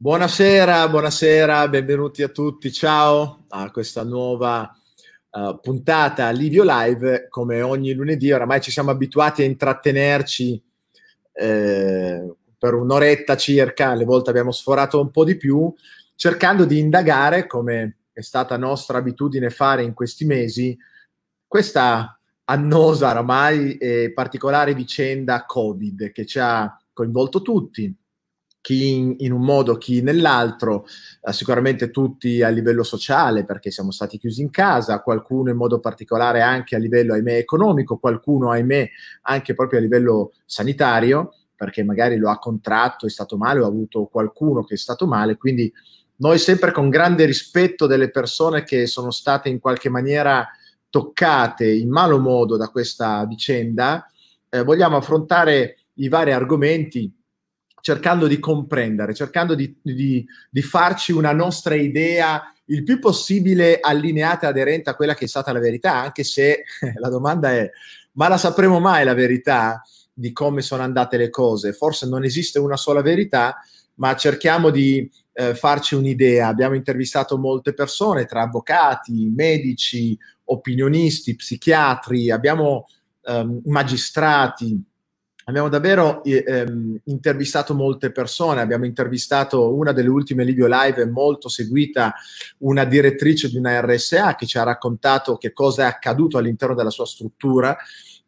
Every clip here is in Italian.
Buonasera, buonasera, benvenuti a tutti. Ciao a questa nuova uh, puntata Livio Live. Come ogni lunedì, oramai ci siamo abituati a intrattenerci eh, per un'oretta circa, alle volte abbiamo sforato un po' di più, cercando di indagare, come è stata nostra abitudine fare in questi mesi, questa annosa oramai e particolare vicenda Covid che ci ha coinvolto tutti chi in, in, un modo, chi nell'altro, eh, sicuramente tutti a livello sociale perché siamo stati chiusi in casa, qualcuno in modo particolare anche a livello, ahimè, economico, qualcuno, ahimè, anche proprio a livello sanitario perché magari lo ha contratto, è stato male o ha avuto qualcuno che è stato male, quindi noi sempre con grande rispetto delle persone che sono state in qualche maniera toccate in malo modo da questa vicenda, eh, vogliamo affrontare i vari argomenti cercando di comprendere, cercando di, di, di, farci una nostra idea il più possibile allineata e aderente a quella che è stata la verità, anche se la domanda è, ma la sapremo mai la verità di come sono andate le cose? Forse non esiste una sola verità, ma cerchiamo di eh, farci un'idea. Abbiamo intervistato molte persone, tra avvocati, medici, opinionisti, psichiatri, abbiamo ehm, magistrati, abbiamo davvero eh, ehm, intervistato molte persone, abbiamo intervistato una delle ultime Livio Live molto seguita, una direttrice di una RSA che ci ha raccontato che cosa è accaduto all'interno della sua struttura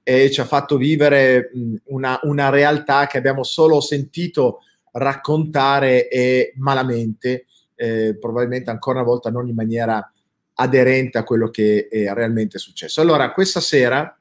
e ci ha fatto vivere mh, una, una, realtà che abbiamo solo sentito raccontare e malamente, eh, probabilmente ancora una volta non in maniera aderente a quello che è realmente successo. Allora, questa sera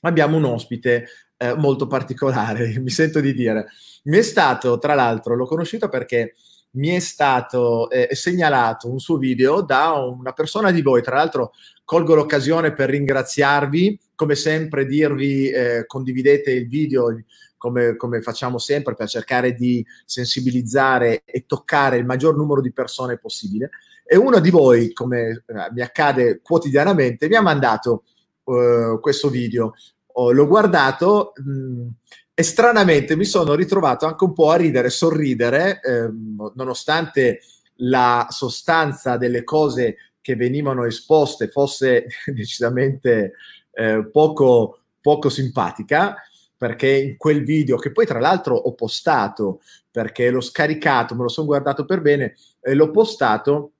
abbiamo un ospite eh, molto particolare, mi sento di dire. Mi è stato, tra l'altro, l'ho conosciuto perché mi è stato eh, segnalato un suo video da una persona di voi, tra l'altro colgo l'occasione per ringraziarvi, come sempre dirvi eh, condividete il video come, come, facciamo sempre per cercare di sensibilizzare e toccare il maggior numero di persone possibile. E uno di voi, come eh, mi accade quotidianamente, mi ha mandato uh, questo video oh, l'ho guardato mh, mm, e stranamente mi sono ritrovato anche un po' a ridere, sorridere, ehm, nonostante la sostanza delle cose che venivano esposte fosse decisamente eh, poco, poco simpatica, perché in quel video, che poi tra l'altro ho postato, perché l'ho scaricato, me lo sono guardato per bene, e l'ho postato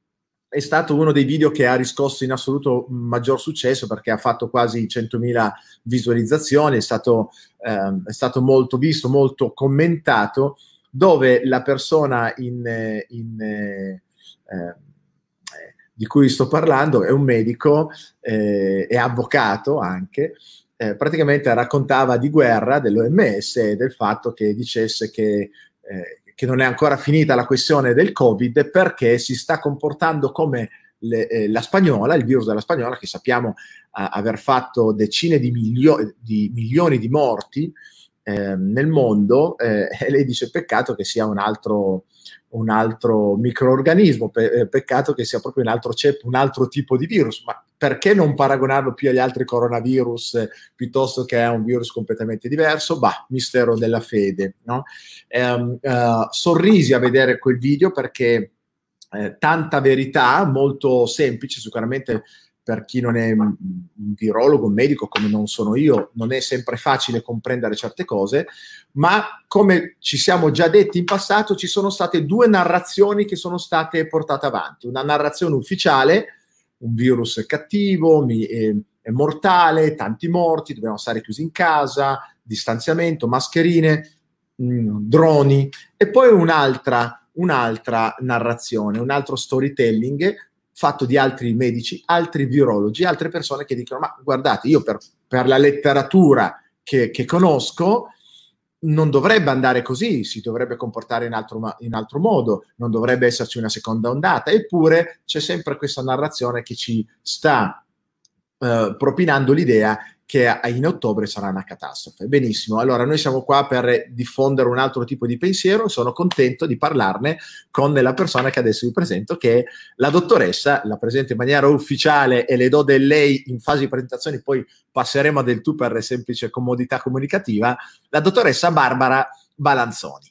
è stato uno dei video che ha riscosso in assoluto maggior successo perché ha fatto quasi 100.000 visualizzazioni, è stato, ehm, è stato molto visto, molto commentato, dove la persona in, in, eh, di cui sto parlando è un medico, eh, è avvocato anche, eh, praticamente raccontava di guerra dell'OMS e del fatto che dicesse che eh, che non è ancora finita la questione del Covid perché si sta comportando come le, eh, la spagnola, il virus della spagnola, che sappiamo eh, aver fatto decine di, milio- di, milioni di morti eh, nel mondo, eh, e lei dice peccato che sia un altro, un altro microorganismo, pe- eh, peccato che sia proprio un altro ceppo, un altro tipo di virus, ma perché non paragonarlo più agli altri coronavirus eh, piuttosto che a un virus completamente diverso? Bah, mistero della fede. No? Um, uh, sorrisi a vedere quel video perché eh, tanta verità, molto semplice, sicuramente per chi non è un virologo, un medico come non sono io, non è sempre facile comprendere certe cose, ma come ci siamo già detti in passato, ci sono state due narrazioni che sono state portate avanti. Una narrazione ufficiale, un virus cattivo, è, mortale, tanti morti, dobbiamo stare chiusi in casa, distanziamento, mascherine, mm, droni, e poi un'altra, un'altra narrazione, un altro storytelling fatto di altri medici, altri virologi, altre persone che dicono, ma guardate, io per, per la letteratura che, che, conosco non dovrebbe andare così, si dovrebbe comportare in altro, in altro modo, non dovrebbe esserci una seconda ondata, eppure c'è sempre questa narrazione che ci sta eh, propinando l'idea che in ottobre sarà una catastrofe. Benissimo, allora noi siamo qua per diffondere un altro tipo di pensiero, sono contento di parlarne con la persona che adesso vi presento, che è la dottoressa, la presento in maniera ufficiale e le do del lei in fase di presentazione, poi passeremo del tu per semplice comodità comunicativa, la dottoressa Barbara Balanzoni.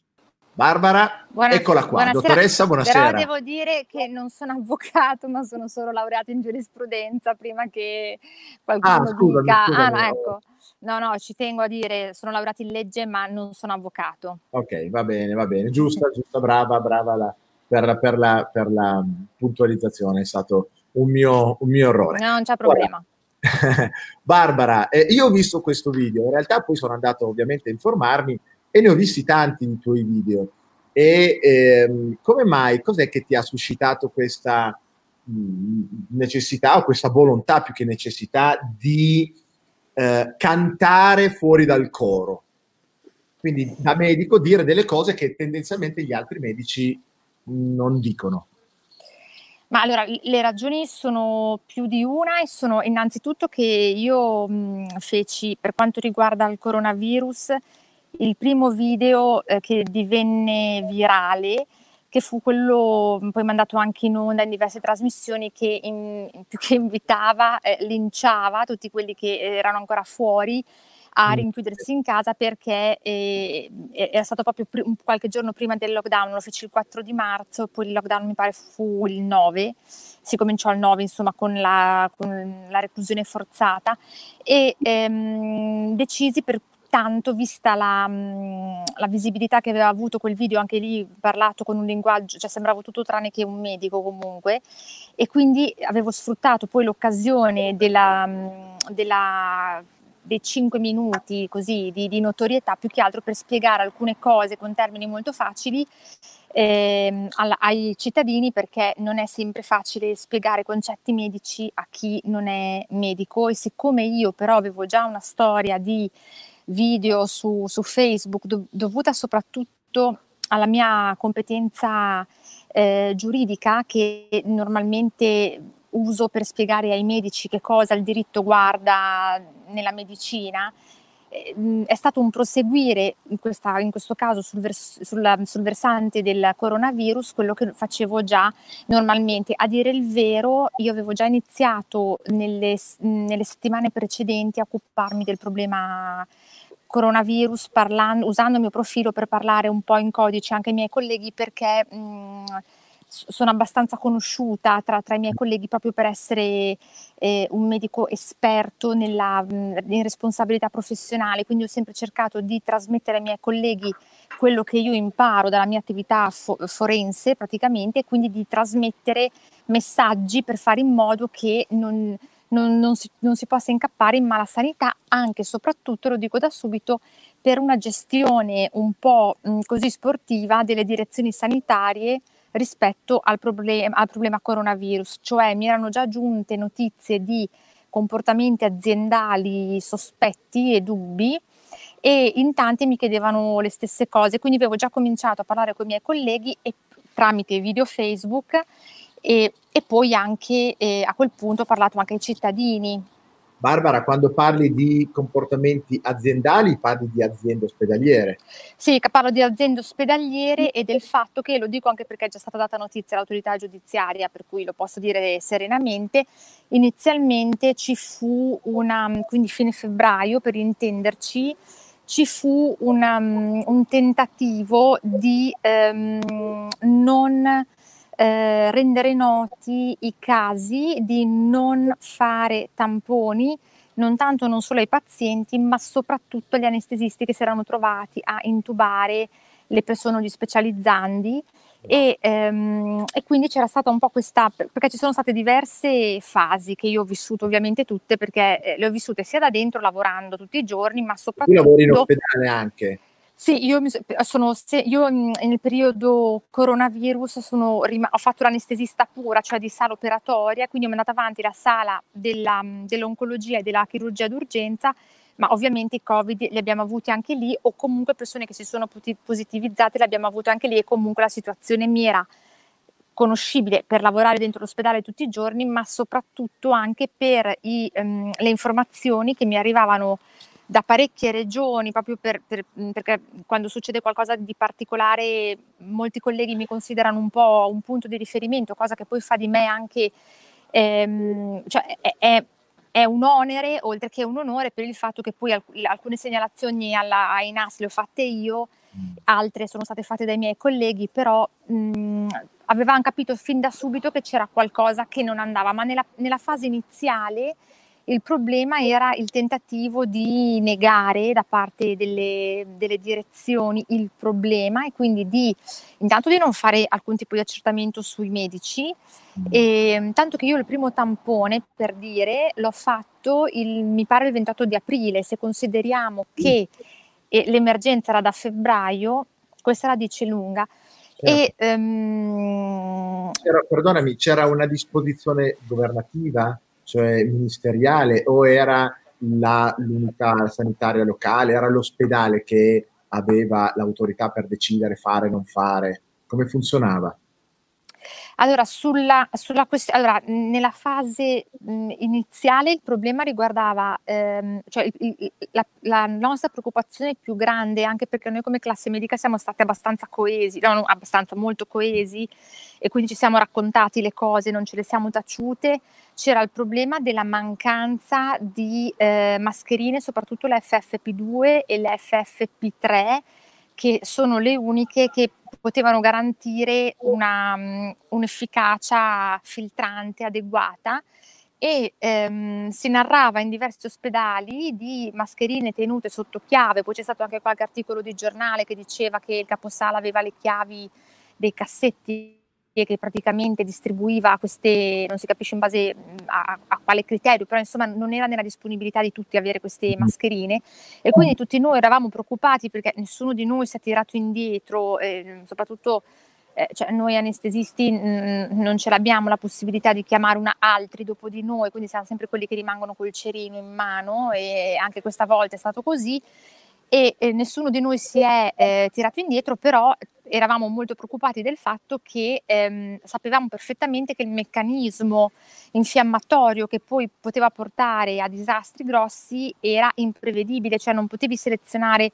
Barbara, buonasera, eccola qua, buonasera. dottoressa, buonasera. Però devo dire che non sono avvocato, ma sono solo laureata in giurisprudenza prima che qualcuno ah, scusami, dica... Scusami, ah, no, ecco. No, no, ci tengo a dire, sono laureata in legge, ma non sono avvocato. Ok, va bene, va bene, giusta, giusta, brava, brava la, per, per, la, per, la, puntualizzazione, è stato un mio, un mio errore. No, non c'è problema. Barbara, eh, io ho visto questo video, in realtà poi sono andato ovviamente a informarmi e ne ho visti tanti di tuoi video. E ehm, come mai, cos'è che ti ha suscitato questa mh, mm, necessità o questa volontà più che necessità di eh, cantare fuori dal coro? Quindi da medico dire delle cose che tendenzialmente gli altri medici non dicono. Ma allora, le ragioni sono più di una e sono innanzitutto che io mh, feci, per quanto riguarda il coronavirus, il primo video eh, che divenne virale, che fu quello poi mandato anche in onda in diverse trasmissioni, che in, più che invitava, eh, linciava tutti quelli che erano ancora fuori a mm. rinchiudersi in casa perché eh, era stato proprio pr- qualche giorno prima del lockdown, lo feci il 4 di marzo, poi il lockdown mi pare fu il 9, si cominciò il 9 insomma con la, con la reclusione forzata e ehm, decisi per tanto vista la, mm, la, visibilità che aveva avuto quel video, anche lì parlato con un linguaggio, cioè sembrava tutto tranne che un medico comunque, e quindi avevo sfruttato poi l'occasione della, mm, della dei 5 minuti così di, di, notorietà più che altro per spiegare alcune cose con termini molto facili eh, alla, ai cittadini perché non è sempre facile spiegare concetti medici a chi non è medico e siccome io però avevo già una storia di video su, su Facebook, dov- dovuta soprattutto alla mia competenza eh, giuridica che normalmente uso per spiegare ai medici che cosa il diritto guarda nella medicina, eh, è stato un proseguire, in, questa, in questo caso sul, vers- sulla, sul, versante del coronavirus, quello che facevo già normalmente. A dire il vero, io avevo già iniziato nelle, nelle settimane precedenti a occuparmi del problema coronavirus parlando, usando il mio profilo per parlare un po' in codice anche ai miei colleghi perché mh, sono abbastanza conosciuta tra, tra, i miei colleghi proprio per essere eh, un medico esperto nella in responsabilità professionale, quindi ho sempre cercato di trasmettere ai miei colleghi quello che io imparo dalla mia attività fo- forense praticamente, e quindi di trasmettere messaggi per fare in modo che non, non, non, si, non si possa incappare in mala sanità, anche e soprattutto, lo dico da subito, per una gestione un po' mh, così sportiva delle direzioni sanitarie rispetto al, problem- al problema coronavirus, cioè mi erano già giunte notizie di comportamenti aziendali sospetti e dubbi e in tanti mi chiedevano le stesse cose, quindi avevo già cominciato a parlare con i miei colleghi e tramite video Facebook e, e poi anche eh, a quel punto ho parlato anche ai cittadini. Barbara, quando parli di comportamenti aziendali, parli di aziende ospedaliere. Sì, parlo di aziende ospedaliere e del fatto che, lo dico anche perché è già stata data notizia all'autorità giudiziaria, per cui lo posso dire serenamente, inizialmente ci fu una, quindi fine febbraio per intenderci, ci fu una, un tentativo di um, non eh, rendere noti i casi di non fare tamponi non tanto non solo ai pazienti, ma soprattutto agli anestesisti che si erano trovati a intubare le persone gli specializzandi e, ehm, e, quindi c'era stata un po' questa, perché ci sono state diverse fasi che io ho vissuto ovviamente tutte, perché eh, le ho vissute sia da dentro lavorando tutti i giorni, ma soprattutto... Tu lavori in ospedale anche? Sì, io, mi, sono, io mhmm, nel periodo coronavirus sono, ho fatto l'anestesista pura, cioè di sala operatoria, quindi ho mandato avanti la sala della, mhmm, dell'oncologia e della chirurgia d'urgenza, ma ovviamente i covid li abbiamo avuti anche lì o comunque persone che si sono positivizzate le abbiamo avute anche lì e comunque la situazione mi era conoscibile per lavorare dentro l'ospedale tutti i giorni, ma soprattutto anche per i, um, le informazioni che mi arrivavano da parecchie regioni, proprio per, per, perché quando succede qualcosa di particolare molti colleghi mi considerano un po' un punto di riferimento, cosa che poi fa di me anche, ehm, cioè è, è, è, un onere oltre che un onore per il fatto che poi alc- alcune segnalazioni alla, ai NAS le ho fatte io altre sono state fatte dai miei colleghi, però mh, avevamo capito fin da subito che c'era qualcosa che non andava, ma nella, nella fase iniziale il problema era il tentativo di negare da parte delle, delle, direzioni il problema e quindi di intanto di non fare alcun tipo di accertamento sui medici, mm. e, tanto che io il primo tampone, per dire, l'ho fatto il, mi pare il 28 di aprile, se consideriamo mm. che eh, l'emergenza era da febbraio, questa la dice lunga. Certo. E, um... c'era, perdonami, c'era una disposizione governativa? Cioè ministeriale, o era la, l'unità sanitaria locale, era l'ospedale che aveva l'autorità per decidere fare o non fare? Come funzionava? Allora, sulla, sulla quest- allora, nella fase mh, iniziale il problema riguardava, ehm, cioè il, il, la, la, nostra preoccupazione più grande, anche perché noi come classe medica siamo stati abbastanza coesi, no, abbastanza molto coesi, e quindi ci siamo raccontati le cose, non ce le siamo taciute, c'era il problema della mancanza di eh, mascherine, soprattutto la FFP2 e le FFP3, che sono le uniche che potevano garantire una, um, un'efficacia filtrante adeguata. E ehm, si narrava in diversi ospedali di mascherine tenute sotto chiave, poi c'è stato anche qualche articolo di giornale che diceva che il caposala aveva le chiavi dei cassetti che praticamente distribuiva queste, non si capisce in base a, a, quale criterio, però insomma non era nella disponibilità di tutti avere queste mascherine. E quindi tutti noi eravamo preoccupati perché nessuno di noi si è tirato indietro, eh, soprattutto eh, cioè noi anestesisti mh, non ce l'abbiamo la possibilità di chiamare una altri dopo di noi, quindi siamo sempre quelli che rimangono col cerino in mano e anche questa volta è stato così e nessuno di noi si è eh, tirato indietro, però eravamo molto preoccupati del fatto che ehm, sapevamo perfettamente che il meccanismo infiammatorio che poi poteva portare a disastri grossi era imprevedibile, cioè non potevi selezionare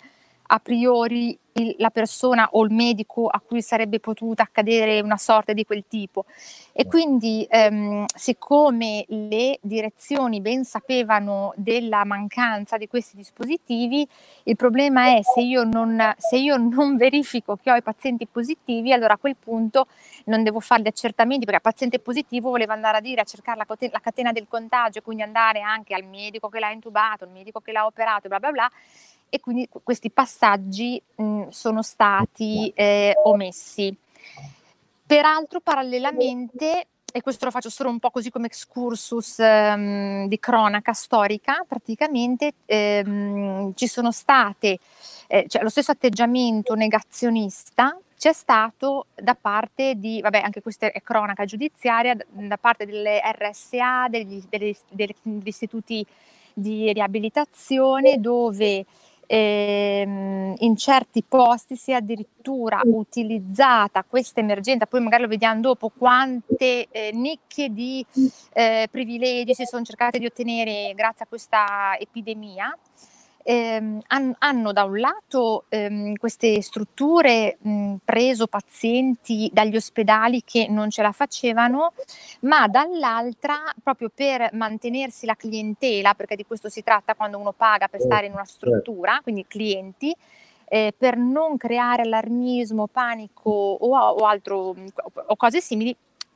a priori il, la persona o il medico a cui sarebbe potuta accadere una sorta di quel tipo. E quindi, ehm, siccome le direzioni ben sapevano della mancanza di questi dispositivi, il problema è se io non, se io non verifico che ho i pazienti positivi, allora a quel punto non devo fare gli accertamenti, perché il paziente positivo voleva andare a dire a cercare la, la catena del contagio, quindi andare anche al medico che l'ha intubato, al medico che l'ha operato, bla bla bla e quindi questi passaggi mh, sono stati eh, omessi. Peraltro, parallelamente, e questo lo faccio solo un po' così come excursus ehm, di cronaca storica, praticamente ehm, ci sono state, eh, cioè lo stesso atteggiamento negazionista c'è stato da parte di, vabbè anche questa è cronaca giudiziaria, da parte delle RSA, degli, degli, degli istituti di riabilitazione dove ehm, in certi posti si è addirittura utilizzata questa emergenza, poi magari lo vediamo dopo, quante eh, nicchie di eh, privilegi si sono cercate di ottenere grazie a questa epidemia ehm, hanno da un lato ehm, queste strutture mh, preso pazienti dagli ospedali che non ce la facevano, ma dall'altra proprio per mantenersi la clientela, perché di questo si tratta quando uno paga per stare in una certo. struttura, quindi clienti, eh, per non creare allarmismo, panico o, o, altro, o cose simili,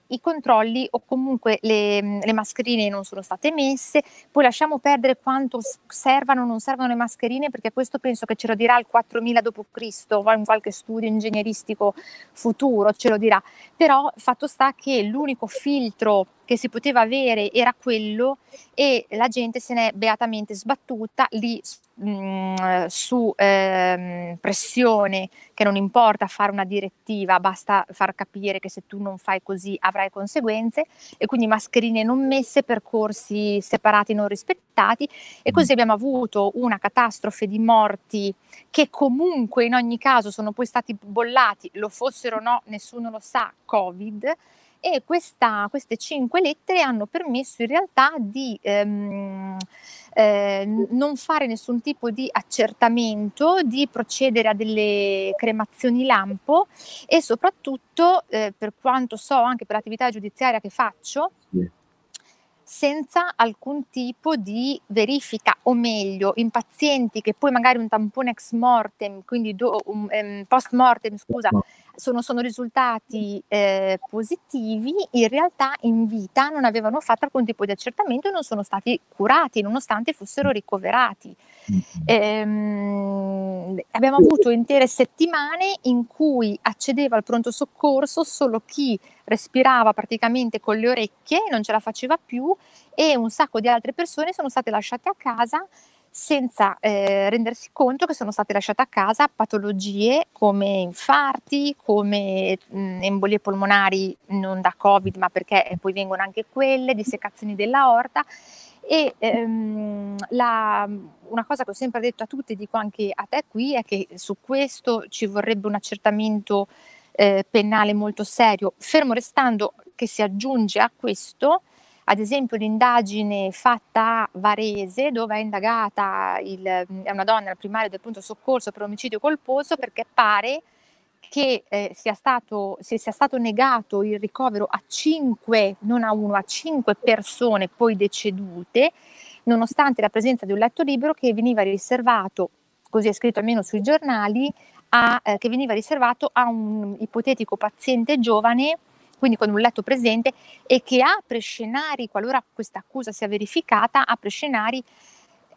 i controlli o comunque le, le, mascherine non sono state messe, poi lasciamo perdere quanto servano o non servono le mascherine perché questo penso che ce lo dirà il 4000 d.C. o in qualche studio ingegneristico futuro ce lo dirà, però fatto sta che l'unico filtro che si poteva avere era quello e la gente se n'è beatamente sbattuta lì mh, mm, su eh, pressione che non importa fare una direttiva, basta far capire che se tu non fai così avrai conseguenze e quindi mascherine non messe, percorsi separati non rispettati e così abbiamo avuto una catastrofe di morti che comunque in ogni caso sono poi stati bollati, lo fossero o no, nessuno lo sa, Covid e questa, queste cinque lettere hanno permesso in realtà di ehm, eh, non fare nessun tipo di accertamento, di procedere a delle cremazioni lampo e soprattutto, eh, per quanto so anche per l'attività giudiziaria che faccio, senza alcun tipo di verifica, o meglio, in pazienti che poi magari un tampone ex mortem, quindi do, um, um, post mortem, scusa, sono, sono risultati eh, positivi, in realtà in vita non avevano fatto alcun tipo di accertamento e non sono stati curati, nonostante fossero ricoverati. Ehm, abbiamo avuto intere settimane in cui accedeva al pronto soccorso solo chi respirava praticamente con le orecchie, non ce la faceva più e un sacco di altre persone sono state lasciate a casa senza eh, rendersi conto che sono state lasciate a casa patologie come infarti, come mh, embolie polmonari non da Covid, ma perché poi vengono anche quelle, dissecazioni della orta. E ehm, la, una cosa che ho sempre detto a tutti, dico anche a te qui, è che su questo ci vorrebbe un accertamento eh, penale molto serio, fermo restando che si aggiunge a questo ad esempio l'indagine fatta a Varese dove è indagata il, è una donna, il primario del pronto soccorso per omicidio colposo perché pare che eh, sia, stato, sia, stato negato il ricovero a cinque, non a uno, a cinque persone poi decedute, nonostante la presenza di un letto libero che veniva riservato, così è scritto almeno sui giornali, a, eh, che veniva riservato a un ipotetico paziente giovane quindi con un letto presente e che apre scenari, qualora questa accusa sia verificata, apre scenari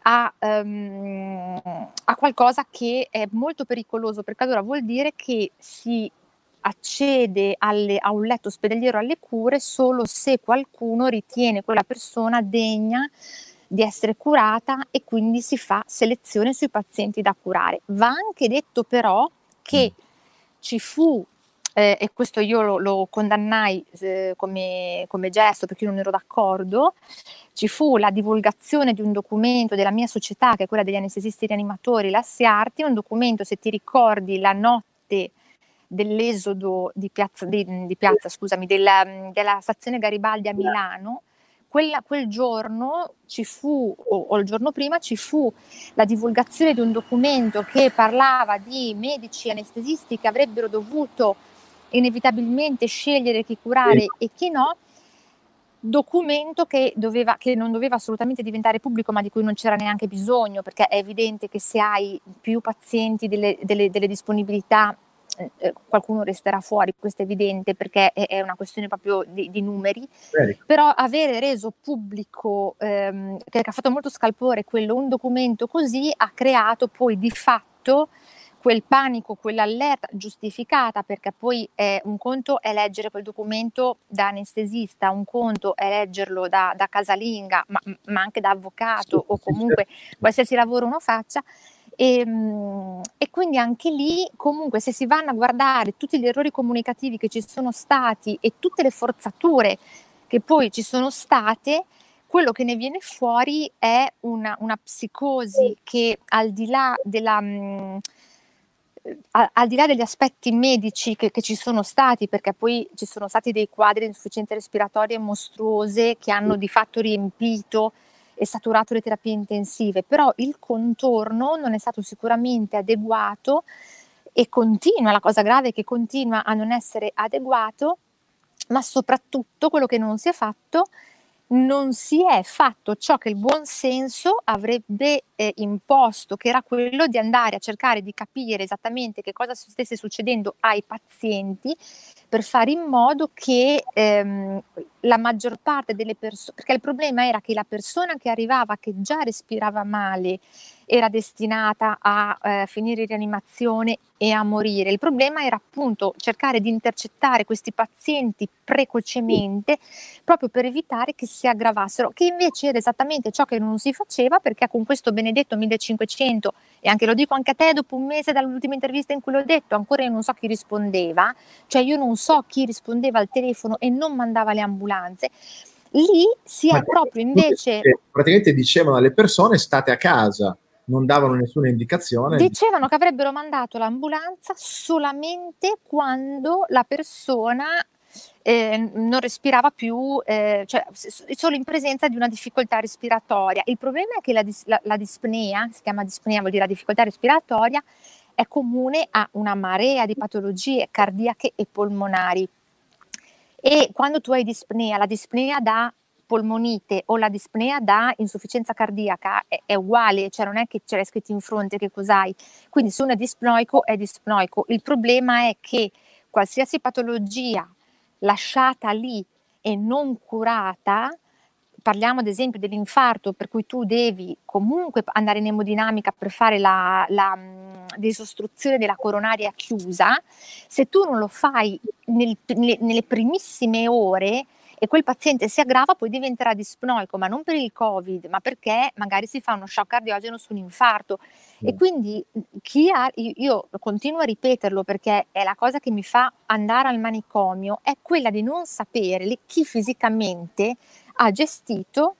a, um, a qualcosa che è molto pericoloso, perché allora vuol dire che si accede alle, a un letto ospedaliero alle cure solo se qualcuno ritiene quella persona degna di essere curata e quindi si fa selezione sui pazienti da curare. Va anche detto però che mm. ci fu eh, e questo io lo, lo condannai eh, come, come, gesto perché io non ero d'accordo, ci fu la divulgazione di un documento della mia società, che è quella degli anestesisti rianimatori, la SIARTI, un documento, se ti ricordi, la notte dell'esodo di piazza, di, di piazza scusami, della, della, stazione Garibaldi a Milano, quella, quel giorno ci fu, o, o, il giorno prima, ci fu la divulgazione di un documento che parlava di medici anestesisti che avrebbero dovuto inevitabilmente scegliere chi curare e chi no, documento che, doveva, che, non doveva assolutamente diventare pubblico, ma di cui non c'era neanche bisogno, perché è evidente che se hai più pazienti delle, delle, delle disponibilità, eh, qualcuno resterà fuori, questo è evidente, perché è, è una questione proprio di, di numeri. Bene. Però avere reso pubblico, ehm, che ha fatto molto scalpore quello, un documento così, ha creato poi di fatto quel panico, quell'allerta giustificata, perché poi è, un conto è leggere quel documento da anestesista, un conto è leggerlo da, da casalinga, ma, ma, anche da avvocato sì, o comunque sì, qualsiasi lavoro uno faccia. E, ehm, e, quindi anche lì, comunque, se si vanno a guardare tutti gli errori comunicativi che ci sono stati e tutte le forzature che poi ci sono state, quello che ne viene fuori è una, una psicosi che al di là della... Mh, al di là degli aspetti medici che, che, ci sono stati, perché poi ci sono stati dei quadri di insufficienze respiratorie mostruose che hanno di fatto riempito e saturato le terapie intensive, però il contorno non è stato sicuramente adeguato e continua, la cosa grave è che continua a non essere adeguato, ma soprattutto quello che non si è fatto non si è fatto ciò che il buon senso avrebbe eh, imposto, che era quello di andare a cercare di capire esattamente che cosa stesse succedendo ai pazienti per fare in modo che ehm, la maggior parte delle persone, perché il problema era che la persona che arrivava, che già respirava male, era destinata a eh, finire in rianimazione e a morire. Il problema era appunto cercare di intercettare questi pazienti precocemente proprio per evitare che si aggravassero, che invece era esattamente ciò che non si faceva perché con questo benedetto 1500 e anche lo dico anche a te dopo un mese dall'ultima intervista in cui l'ho detto, ancora io non so chi rispondeva, cioè io non so chi rispondeva al telefono e non mandava le ambulanze. Lì si è proprio invece... Praticamente dicevano alle persone state a casa non davano nessuna indicazione. Dicevano che avrebbero mandato l'ambulanza solamente quando la persona eh, non respirava più, eh, cioè solo in presenza di una difficoltà respiratoria. Il problema è che la, la, la dispnea, si chiama dispnea, vuol dire la difficoltà respiratoria, è comune a una marea di patologie cardiache e polmonari. E quando tu hai dispnea, la dispnea dà polmonite o la dispnea da insufficienza cardiaca è, è uguale, cioè non è che ce l'hai scritto in fronte che cos'hai. Quindi se uno è dispnoico è dispnoico. Il problema è che qualsiasi patologia lasciata lì e non curata parliamo ad esempio dell'infarto per cui tu devi comunque andare in emodinamica per fare la, la disostruzione della coronaria chiusa, se tu non lo fai nel, nelle, nelle primissime ore e quel paziente si aggrava, poi diventerà dispnoico, ma non per il Covid, ma perché magari si fa uno shock cardiogeno su un infarto. Mm. E quindi chi ha, io continuo a ripeterlo perché è la cosa che mi fa andare al manicomio, è quella di non sapere chi fisicamente ha gestito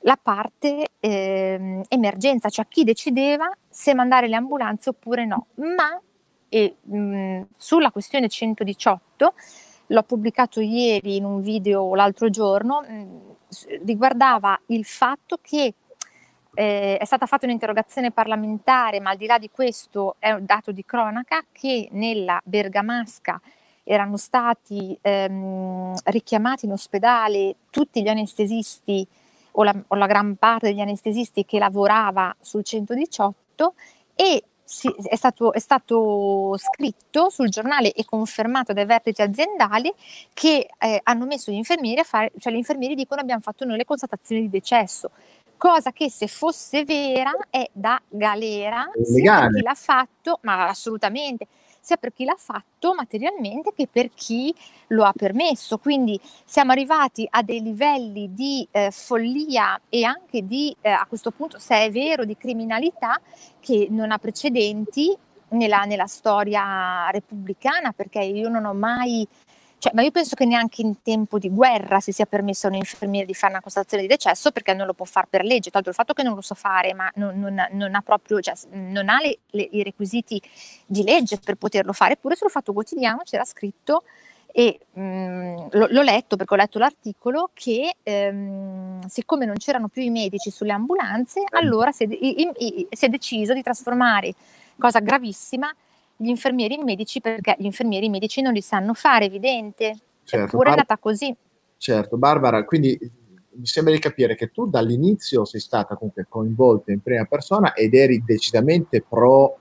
la parte eh, emergenza, cioè chi decideva se mandare le ambulanze oppure no. Ma e, mh, sulla questione 118, l'ho pubblicato ieri in un video l'altro giorno, mh, riguardava il fatto che eh, è stata fatta un'interrogazione parlamentare, ma al di là di questo è un dato di cronaca che nella Bergamasca erano stati ehm, richiamati in ospedale tutti gli anestesisti o la, o la, gran parte degli anestesisti che lavorava sul 118 e si, è, stato, è, stato, scritto sul giornale e confermato dai vertici aziendali che eh, hanno messo gli infermieri a fare, cioè gli infermieri dicono abbiamo fatto noi le constatazioni di decesso, cosa che se fosse vera è da galera, per chi l'ha fatto, ma assolutamente, sia per chi l'ha fatto materialmente che per chi lo ha permesso. Quindi siamo arrivati a dei livelli di eh, follia e anche di, eh, a questo punto, se è vero, di criminalità che non ha precedenti nella, nella storia repubblicana, perché io non ho mai cioè, ma io penso che neanche in tempo di guerra si sia permesso a un infermiere di fare una constatazione di decesso perché non lo può fare per legge. Tanto il fatto che non lo so fare, ma non, non, non ha proprio, cioè, non ha le, le, i requisiti di legge per poterlo fare. Eppure sul Fatto Quotidiano c'era scritto e mh, mm, l- l'ho letto perché ho letto l'articolo che ehm, siccome non c'erano più i medici sulle ambulanze, allora si è, i- i- si è deciso di trasformare, cosa gravissima, gli infermieri medici perché gli infermieri medici non li sanno fare, evidente. Certo, Eppure Bar- è andata così. Certo, Barbara, quindi mi sembra di capire che tu dall'inizio sei stata comunque coinvolta in prima persona ed eri decisamente pro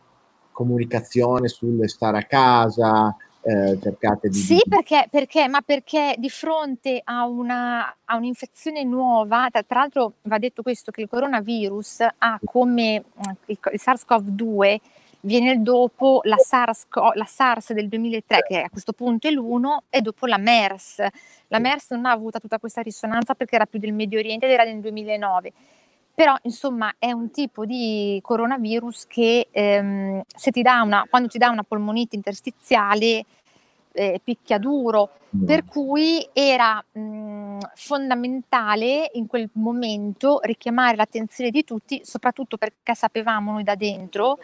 comunicazione sul stare a casa, eh, cercate di... Sì, perché, perché, ma perché di fronte a, una, a un'infezione nuova, tra, tra, l'altro va detto questo, che il coronavirus ha come il, il SARS-CoV-2 viene dopo la SARS, la SARS, del 2003, che a questo punto è l'1, e dopo la MERS. La MERS non ha avuto tutta questa risonanza perché era più del Medio Oriente ed era nel 2009. Però, insomma, è un tipo di coronavirus che ehm, se ti dà una, quando ti dà una polmonite interstiziale eh, picchia duro, mm. per cui era mh, fondamentale in quel momento richiamare l'attenzione di tutti, soprattutto perché sapevamo noi da dentro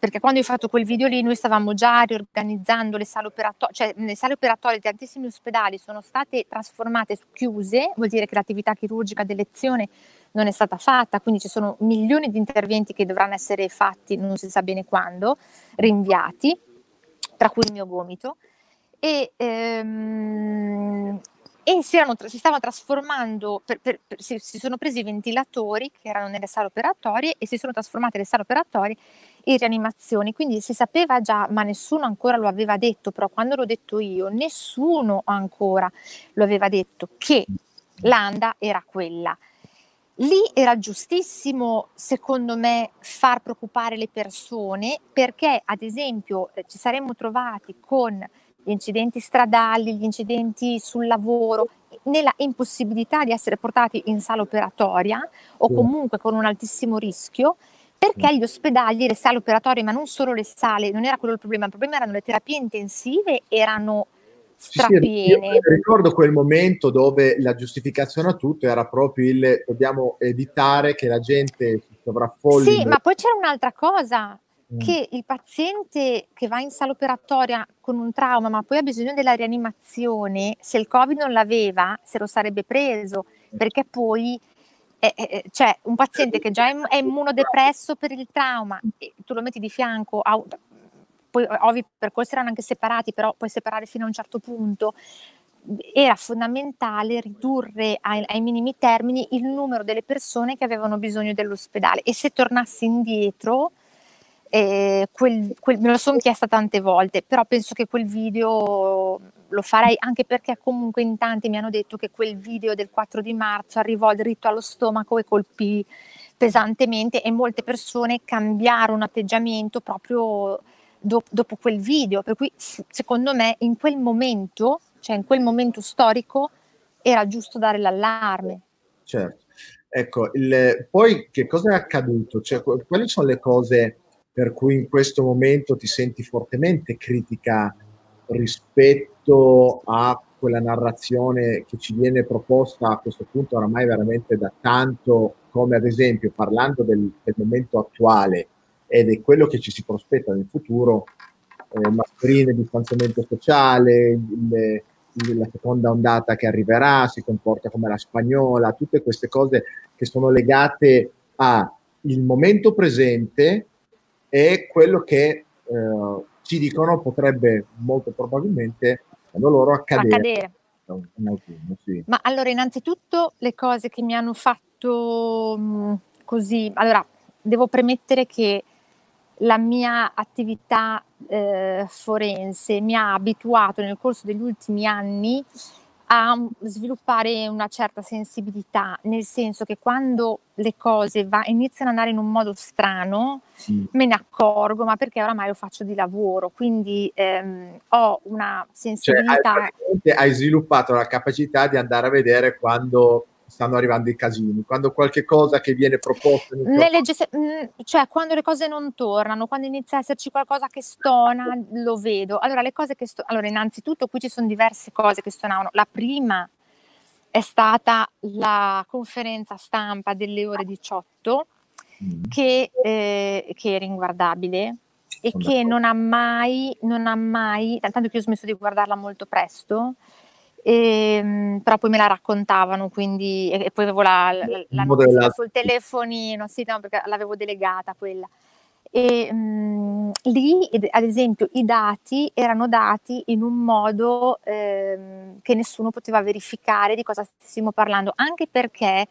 perché quando ho fatto quel video lì noi stavamo già riorganizzando le sale operatorie, cioè le sale operatorie di tantissimi ospedali sono state trasformate, chiuse, vuol dire che l'attività chirurgica d'elezione non è stata fatta, quindi ci sono milioni di interventi che dovranno essere fatti, non si sa bene quando, rinviati, tra cui il mio gomito. E, ehm, e si, erano, si stavano trasformando, per, per, per, si, si, sono presi i ventilatori che erano nelle sale operatorie e si sono trasformate le sale operatorie in rianimazioni, quindi si sapeva già, ma nessuno ancora lo aveva detto, però quando l'ho detto io, nessuno ancora lo aveva detto che l'anda era quella. Lì era giustissimo, secondo me, far preoccupare le persone perché, ad esempio, eh, ci saremmo trovati con gli incidenti stradali, gli incidenti sul lavoro, nella impossibilità di essere portati in sala operatoria o comunque con un altissimo rischio, perché gli ospedali, le sale operatorie, ma non solo le sale, non era quello il problema, il problema erano le terapie intensive, erano strapiene. Sì, ricordo quel momento dove la giustificazione a tutto era proprio il dobbiamo evitare che la gente si sovraffolli. Sì, ma poi c'era un'altra cosa. Che il paziente che va in sala operatoria con un trauma, ma poi ha bisogno della rianimazione, se il Covid non l'aveva, se lo sarebbe preso, perché poi è, è, cioè un paziente che già è, immunodepresso per il trauma, e tu lo metti di fianco a, poi ovvi percorsi erano anche separati, però puoi separare fino a un certo punto. era fondamentale ridurre ai, ai, minimi termini il numero delle persone che avevano bisogno dell'ospedale e se tornassi indietro, eh, quel, quel, me lo sono chiesta tante volte, però penso che quel video lo farei anche perché comunque in tanti mi hanno detto che quel video del 4 di marzo arrivò dritto allo stomaco e colpì pesantemente e molte persone cambiarono atteggiamento proprio do, dopo quel video, per cui secondo me in quel momento cioè in quel momento storico era giusto dare l'allarme. Certo. Ecco, il, poi che cosa è accaduto? Cioè, quali sono le cose per cui in questo momento ti senti fortemente critica rispetto a quella narrazione che ci viene proposta a questo punto oramai veramente da tanto, come ad esempio parlando del, del momento attuale ed è quello che ci si prospetta nel futuro, eh, mascherine, distanziamento sociale, il, la seconda ondata che arriverà si comporta come la spagnola, tutte queste cose che sono legate al momento presente e quello che eh, ci dicono potrebbe molto probabilmente loro accadere. accadere. Autunno, sì. Ma allora, innanzitutto le cose che mi hanno fatto mh, mm, così, allora devo premettere che la mia attività eh, forense mi ha abituato nel corso degli ultimi anni a sviluppare una certa sensibilità, nel senso che quando le cose va, iniziano ad andare in un modo strano, mm. me ne accorgo, ma perché oramai lo faccio di lavoro, quindi ehm, ho una sensibilità. Cioè, hai, hai, sviluppato la capacità di andare a vedere quando stanno arrivando i casini, quando qualche cosa che viene proposta... Gest- mm, cioè quando le cose non tornano, quando inizia a esserci qualcosa che stona, lo vedo. Allora, le cose che sto- allora, innanzitutto qui ci sono diverse cose che stonavano. La prima è stata la conferenza stampa delle ore 18, mm. che, eh, che era inguardabile e che non ha mai, non ha mai, tanto che io ho smesso di guardarla molto presto, e, ehm, però poi me la raccontavano, quindi, e, e poi avevo la, la, la notizia sul telefonino, sì, no, perché l'avevo delegata quella. E mh, lì, ad esempio, i dati erano dati in un modo ehm, che nessuno poteva verificare di cosa stessimo parlando, anche perché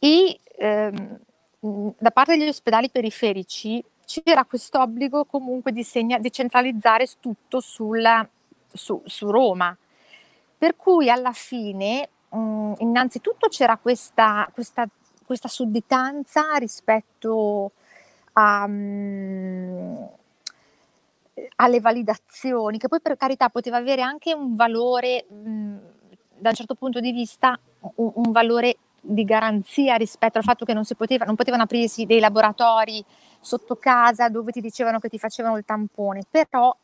i, ehm, da parte degli ospedali periferici c'era questo obbligo comunque di, segna- di centralizzare tutto sulla, su, su Roma per cui alla fine, mh, mhmm, innanzitutto c'era questa, questa, questa sudditanza rispetto a, mh, mhmm, alle validazioni, che poi per carità poteva avere anche un valore, mh, mhmm, da un certo punto di vista, un, un, valore di garanzia rispetto al fatto che non, si poteva, non potevano aprirsi dei laboratori sotto casa dove ti dicevano che ti facevano il tampone, però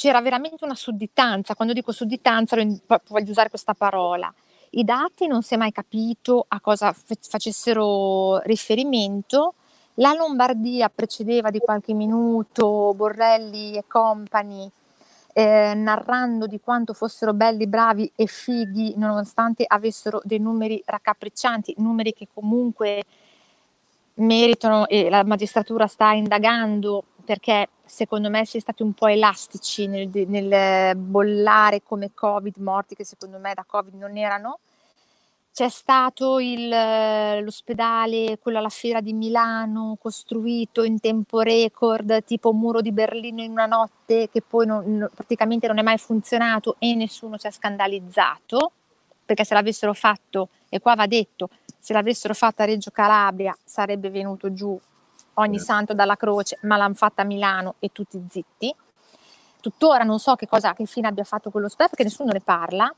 c'era veramente una sudditanza, quando dico sudditanza voglio usare questa parola. I dati non si è mai capito a cosa facessero riferimento. La Lombardia precedeva di qualche minuto Borrelli e compagni eh, narrando di quanto fossero belli, bravi e fighi, nonostante avessero dei numeri raccapriccianti, numeri che comunque meritano e la magistratura sta indagando perché secondo me si è stati un po' elastici nel, nel bollare come Covid morti che secondo me da Covid non erano. C'è stato il, l'ospedale, quello alla fiera di Milano, costruito in tempo record, tipo muro di Berlino in una notte, che poi non, praticamente non è mai funzionato e nessuno si è scandalizzato, perché se l'avessero fatto, e qua va detto, se l'avessero fatto a Reggio Calabria sarebbe venuto giù ogni eh. santo dalla croce, ma l'hanno fatta a Milano e tutti zitti. Tuttora non so che cosa, che fine abbia fatto quello SPEF, perché nessuno ne parla.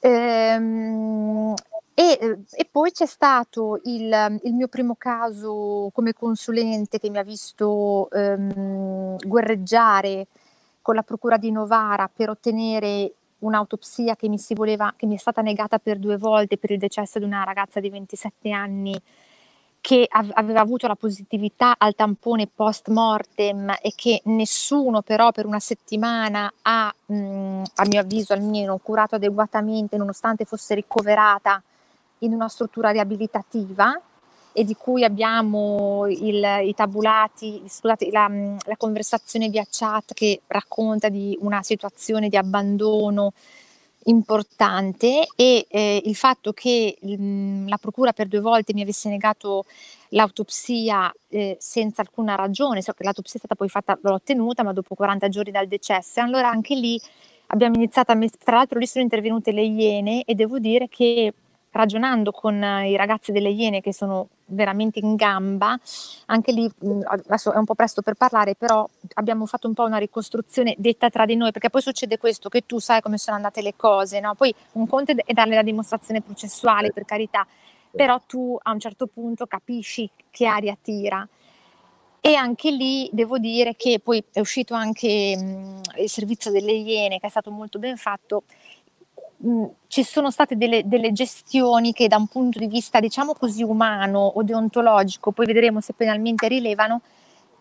Ehm, e, e, poi c'è stato il, il, mio primo caso come consulente che mi ha visto ehm, guerreggiare con la procura di Novara per ottenere un'autopsia che mi, voleva, che mi è stata negata per due volte per il decesso di una ragazza di 27 anni che aveva avuto la positività al tampone post mortem e che nessuno però per una settimana ha, mh, a mio avviso almeno, curato adeguatamente nonostante fosse ricoverata in una struttura riabilitativa e di cui abbiamo il, i tabulati, scusate, la, la, conversazione via chat che racconta di una situazione di abbandono importante e eh, il fatto che mh, la procura per due volte mi avesse negato l'autopsia eh, senza alcuna ragione, so che l'autopsia è stata poi fatta, l'ho ottenuta, ma dopo 40 giorni dal decesso, allora anche lì abbiamo iniziato a, tra l'altro lì sono intervenute le Iene e devo dire che ragionando con i ragazzi delle Iene che sono veramente in gamba, anche lì adesso è un po' presto per parlare, però abbiamo fatto un po' una ricostruzione detta tra di noi, perché poi succede questo, che tu sai come sono andate le cose, no? poi un conto è darle la dimostrazione processuale, per carità, però tu a un certo punto capisci che aria tira. E anche lì devo dire che poi è uscito anche mh, il servizio delle Iene, che è stato molto ben fatto, mh, ci sono state delle, delle, gestioni che da un punto di vista diciamo così umano o deontologico, poi vedremo se penalmente rilevano,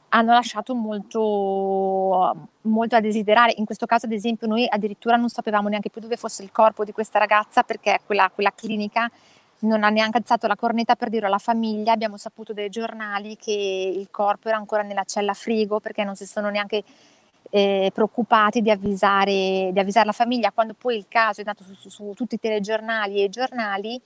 hanno lasciato molto, molto a desiderare. In questo caso, ad esempio, noi addirittura non sapevamo neanche più dove fosse il corpo di questa ragazza perché quella, quella clinica non ha neanche alzato la cornetta per dirlo alla famiglia. Abbiamo saputo dai giornali che il corpo era ancora nella cella frigo perché non si sono neanche eh, preoccupati di avvisare, di avvisare, la famiglia. Quando poi il caso è andato su, su, su tutti i telegiornali e i giornali,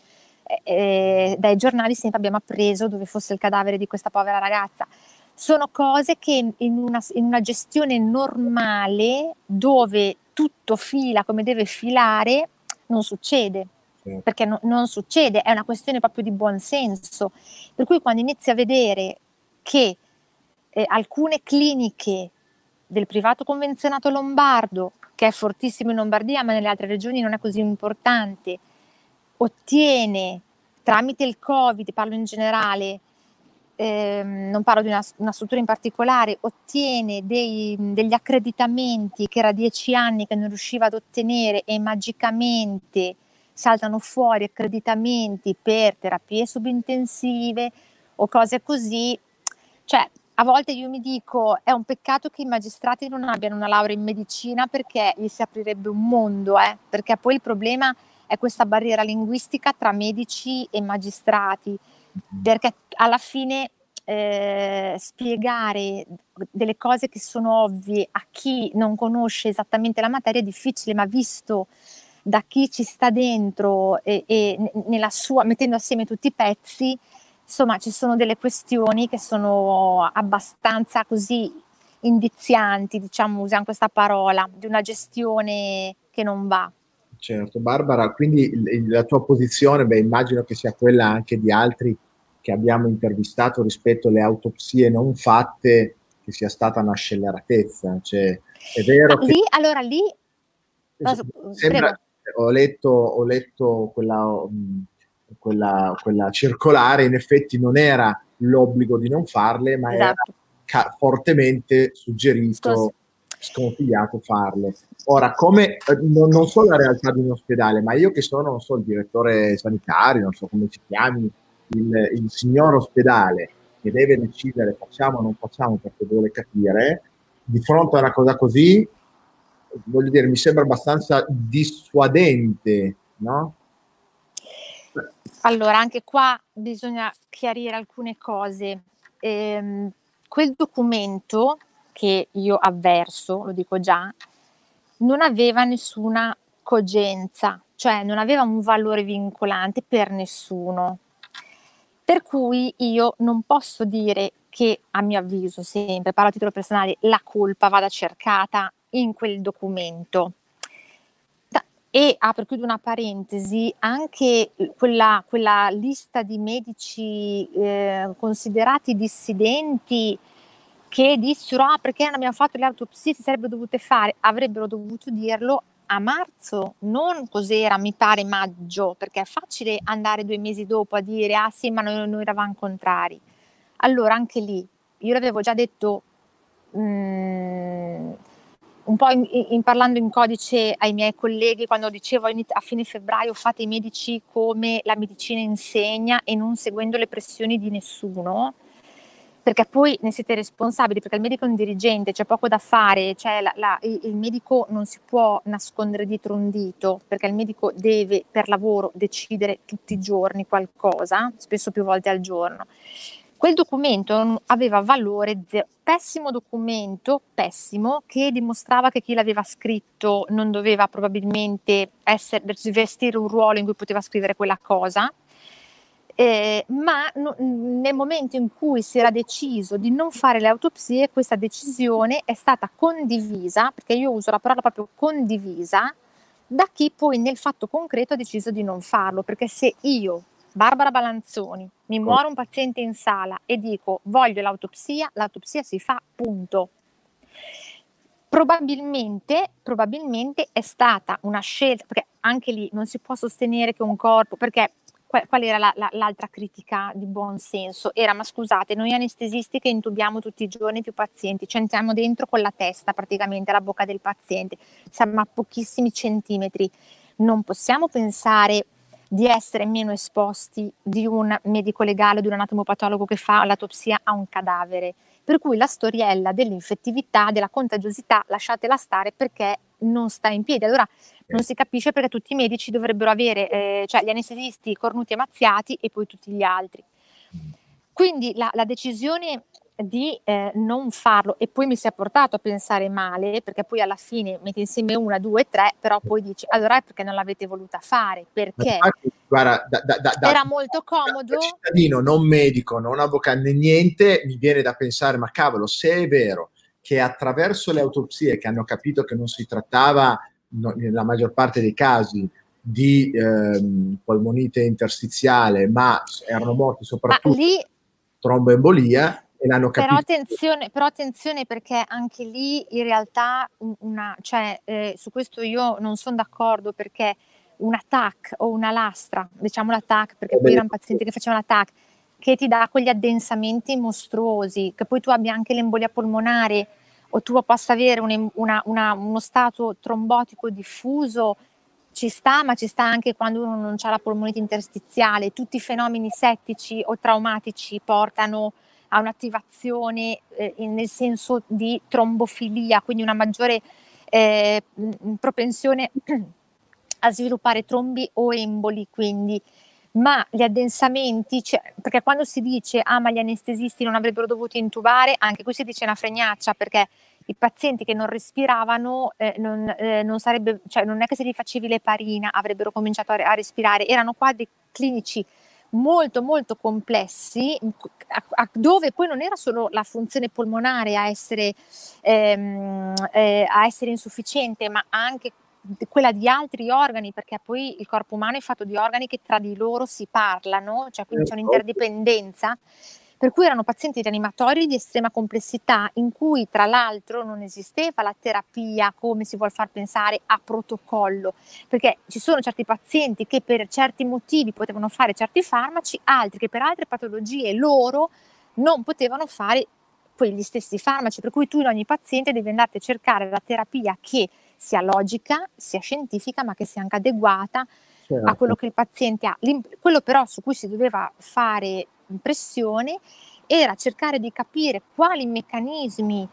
eh, eh, dai giornali sempre abbiamo appreso dove fosse il cadavere di questa povera ragazza. Sono cose che in una, in una gestione normale, dove tutto fila come deve filare, non succede perché no, non succede, è una questione proprio di buonsenso. Per cui quando inizi a vedere che eh, alcune cliniche del privato convenzionato lombardo, che è fortissimo in Lombardia, ma nelle altre regioni non è così importante, ottiene tramite il Covid, parlo in generale, ehm, non parlo di una, una, struttura in particolare, ottiene dei, degli accreditamenti che era dieci anni che non riusciva ad ottenere e magicamente saltano fuori accreditamenti per terapie subintensive o cose così, cioè a volte io mi dico è un peccato che i magistrati non abbiano una laurea in medicina perché gli si aprirebbe un mondo, eh? perché poi il problema è questa barriera linguistica tra medici e magistrati, mm-hmm. perché alla fine eh, spiegare delle cose che sono ovvie a chi non conosce esattamente la materia è difficile, ma visto da chi ci sta dentro e, e sua, mettendo assieme tutti i pezzi, insomma ci sono delle questioni che sono abbastanza così indizianti, diciamo, usiamo questa parola, di una gestione che non va. Certo, Barbara, quindi la tua posizione, beh, immagino che sia quella anche di altri che abbiamo intervistato rispetto alle autopsie non fatte, che sia stata una scelleratezza. Cioè, è vero ah, che... Lì, allora lì... Sembra, ho letto, ho letto quella, um, quella, quella, circolare, in effetti non era l'obbligo di non farle, ma esatto. era ca- fortemente suggerito, Scusi. sconsigliato farle. Ora, come eh, non, non, so la realtà di un ospedale, ma io che sono, non so, il direttore sanitario, non so come si chiami, il, il signor ospedale che deve decidere facciamo o non facciamo perché vuole capire, di fronte a una cosa così voglio dire, mi sembra abbastanza dissuadente, no? Allora, anche qua bisogna chiarire alcune cose. Eh, quel documento che io avverso, lo dico già, non aveva nessuna cogenza, cioè non aveva un valore vincolante per nessuno. Per cui io non posso dire che a mio avviso sempre, parlo a titolo personale, la colpa vada cercata in quel documento. E apro chiudo una parentesi, anche quella, quella lista di medici eh, considerati dissidenti che dissero ah perché non abbiamo fatto le autopsie si sarebbero dovute fare, avrebbero dovuto dirlo a marzo, non cos'era, mi pare maggio, perché è facile andare due mesi dopo a dire ah sì ma noi, noi eravamo contrari. Allora anche lì, io l'avevo già detto mh, mm, un po' in, in, parlando in codice ai miei colleghi quando dicevo a fine febbraio fate i medici come la medicina insegna e non seguendo le pressioni di nessuno, perché poi ne siete responsabili, perché il medico è un dirigente, c'è poco da fare, cioè la, la, il, il, medico non si può nascondere dietro un dito, perché il medico deve per lavoro decidere tutti i giorni qualcosa, spesso più volte al giorno. Quel documento aveva valore zero, pessimo documento, pessimo, che dimostrava che chi l'aveva scritto non doveva probabilmente essere, vestire un ruolo in cui poteva scrivere quella cosa, eh, ma no, nel momento in cui si era deciso di non fare le autopsie, questa decisione è stata condivisa, perché io uso la parola proprio condivisa, da chi poi nel fatto concreto ha deciso di non farlo, perché se io, Barbara Balanzoni, mi muore un paziente in sala e dico voglio l'autopsia, l'autopsia si fa, punto. Probabilmente, probabilmente è stata una scelta, perché anche lì non si può sostenere che un corpo, perché qual, era la, la, l'altra critica di buon senso? Era, ma scusate, noi anestesisti che intubiamo tutti i giorni più pazienti, ci entriamo dentro con la testa praticamente alla bocca del paziente, siamo a pochissimi centimetri, non possiamo pensare di essere meno esposti di un medico legale di un anatomopatologo che fa l'autopsia a un cadavere. Per cui la storiella dell'infettività, della contagiosità, lasciatela stare perché non sta in piedi. Allora non si capisce perché tutti i medici dovrebbero avere, eh, cioè gli anestesisti cornuti e mazziati e poi tutti gli altri. Quindi la, la decisione di eh, non farlo. E poi mi si è portato a pensare male perché poi alla fine metti insieme una, due, tre però poi dici allora è perché non l'avete voluta fare perché? Guarda, da, da, da, era molto comodo. da cittadino non medico non avvocato né niente mi viene da pensare ma cavolo se è vero che attraverso le autopsie che hanno capito che non si trattava no, nella maggior parte dei casi di ehm, polmonite interstiziale, ma erano morti soprattutto lì, tromboembolia e l'hanno capito. Però attenzione, però attenzione perché anche lì in realtà una, cioè, eh, su questo io non sono d'accordo perché una TAC o una lastra, diciamo la TAC perché poi erano pazienti che facevano la TAC, che ti dà quegli addensamenti mostruosi, che poi tu abbia anche l'embolia polmonare o tu possa avere un, una, una, uno stato trombotico diffuso, ci sta, ma ci sta anche quando uno non ha la polmonite interstiziale. Tutti i fenomeni settici o traumatici portano a un'attivazione eh, nel senso di trombofilia, quindi una maggiore eh, propensione a sviluppare trombi o emboli. Quindi ma gli addensamenti, cioè, perché quando si dice ah ma gli anestesisti non avrebbero dovuto intubare, anche qui si dice una fregnaccia perché i pazienti che non respiravano eh, non, eh, non, sarebbe, cioè, non è che se gli facevi l'eparina avrebbero cominciato a, a respirare, erano quadri clinici molto molto complessi a, a, dove poi non era solo la funzione polmonare a essere, ehm, eh, a essere insufficiente ma anche quella di altri organi, perché poi il corpo umano è fatto di organi che tra di loro si parlano, cioè quindi c'è certo. un'interdipendenza. Per cui erano pazienti rianimatori di estrema complessità, in cui tra l'altro non esisteva la terapia come si vuol far pensare a protocollo, perché ci sono certi pazienti che per certi motivi potevano fare certi farmaci, altri che per altre patologie loro non potevano fare quegli stessi farmaci, per cui tu in ogni paziente devi andare a cercare la terapia che sia logica, sia scientifica, ma che sia anche adeguata certo. a quello che il paziente ha. Quello però su cui si doveva fare pressione era cercare di capire quali meccanismi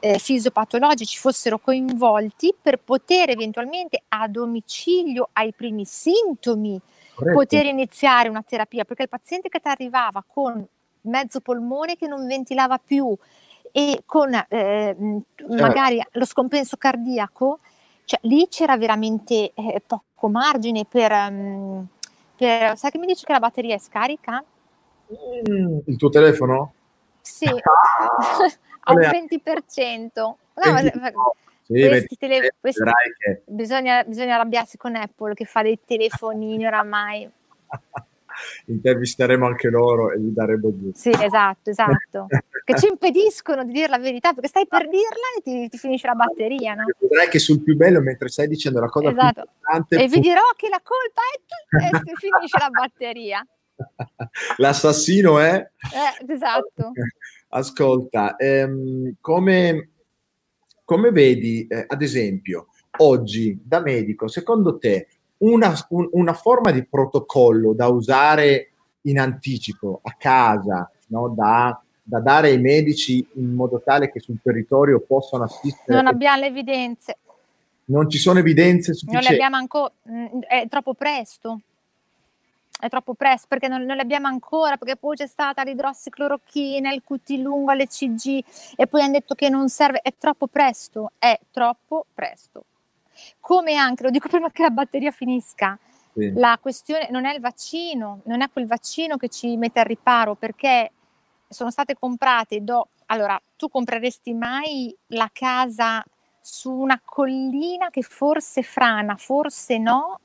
eh, fisiopatologici fossero coinvolti per poter eventualmente a domicilio ai primi sintomi Corretto. poter iniziare una terapia, perché il paziente che ti arrivava con mezzo polmone che non ventilava più e con eh, certo. magari lo scompenso cardiaco, cioè, lì c'era veramente eh, poco margine per, um, per, Sai che mi dici che la batteria è scarica? Mm, il tuo telefono? Sì, a un 20%. No, 20, ma, sì, questi tele, questi, che... bisogna, bisogna arrabbiarsi con Apple che fa dei telefonini oramai. intervisteremo anche loro e gli daremo giù. Sì, esatto, esatto. che ci impediscono di dire la verità, perché stai per dirla e ti, ti finisce la batteria, no? Vedrai che sul più bello, mentre stai dicendo la cosa esatto. più importante... E vi dirò che la colpa è tu e finisce la batteria. L'assassino è... Eh, esatto. Ascolta, ehm, come, come vedi, eh, ad esempio, oggi da medico, secondo te una, un, una forma di protocollo da usare in anticipo a casa, no? da da dare ai medici in modo tale che sul territorio possano assistere? Non abbiamo le evidenze. Non ci sono evidenze sufficienti? Non le abbiamo ancora, mm, è troppo presto è troppo presto perché non, non, le abbiamo ancora, perché poi c'è stata l'idrossiclorochina, il QT lungo, l'ECG e poi hanno detto che non serve, è troppo presto, è troppo presto. Come anche, lo dico prima che la batteria finisca, sì. la questione non è il vaccino, non è quel vaccino che ci mette al riparo perché sono state comprate, do, allora tu compreresti mai la casa su una collina che forse frana, forse no,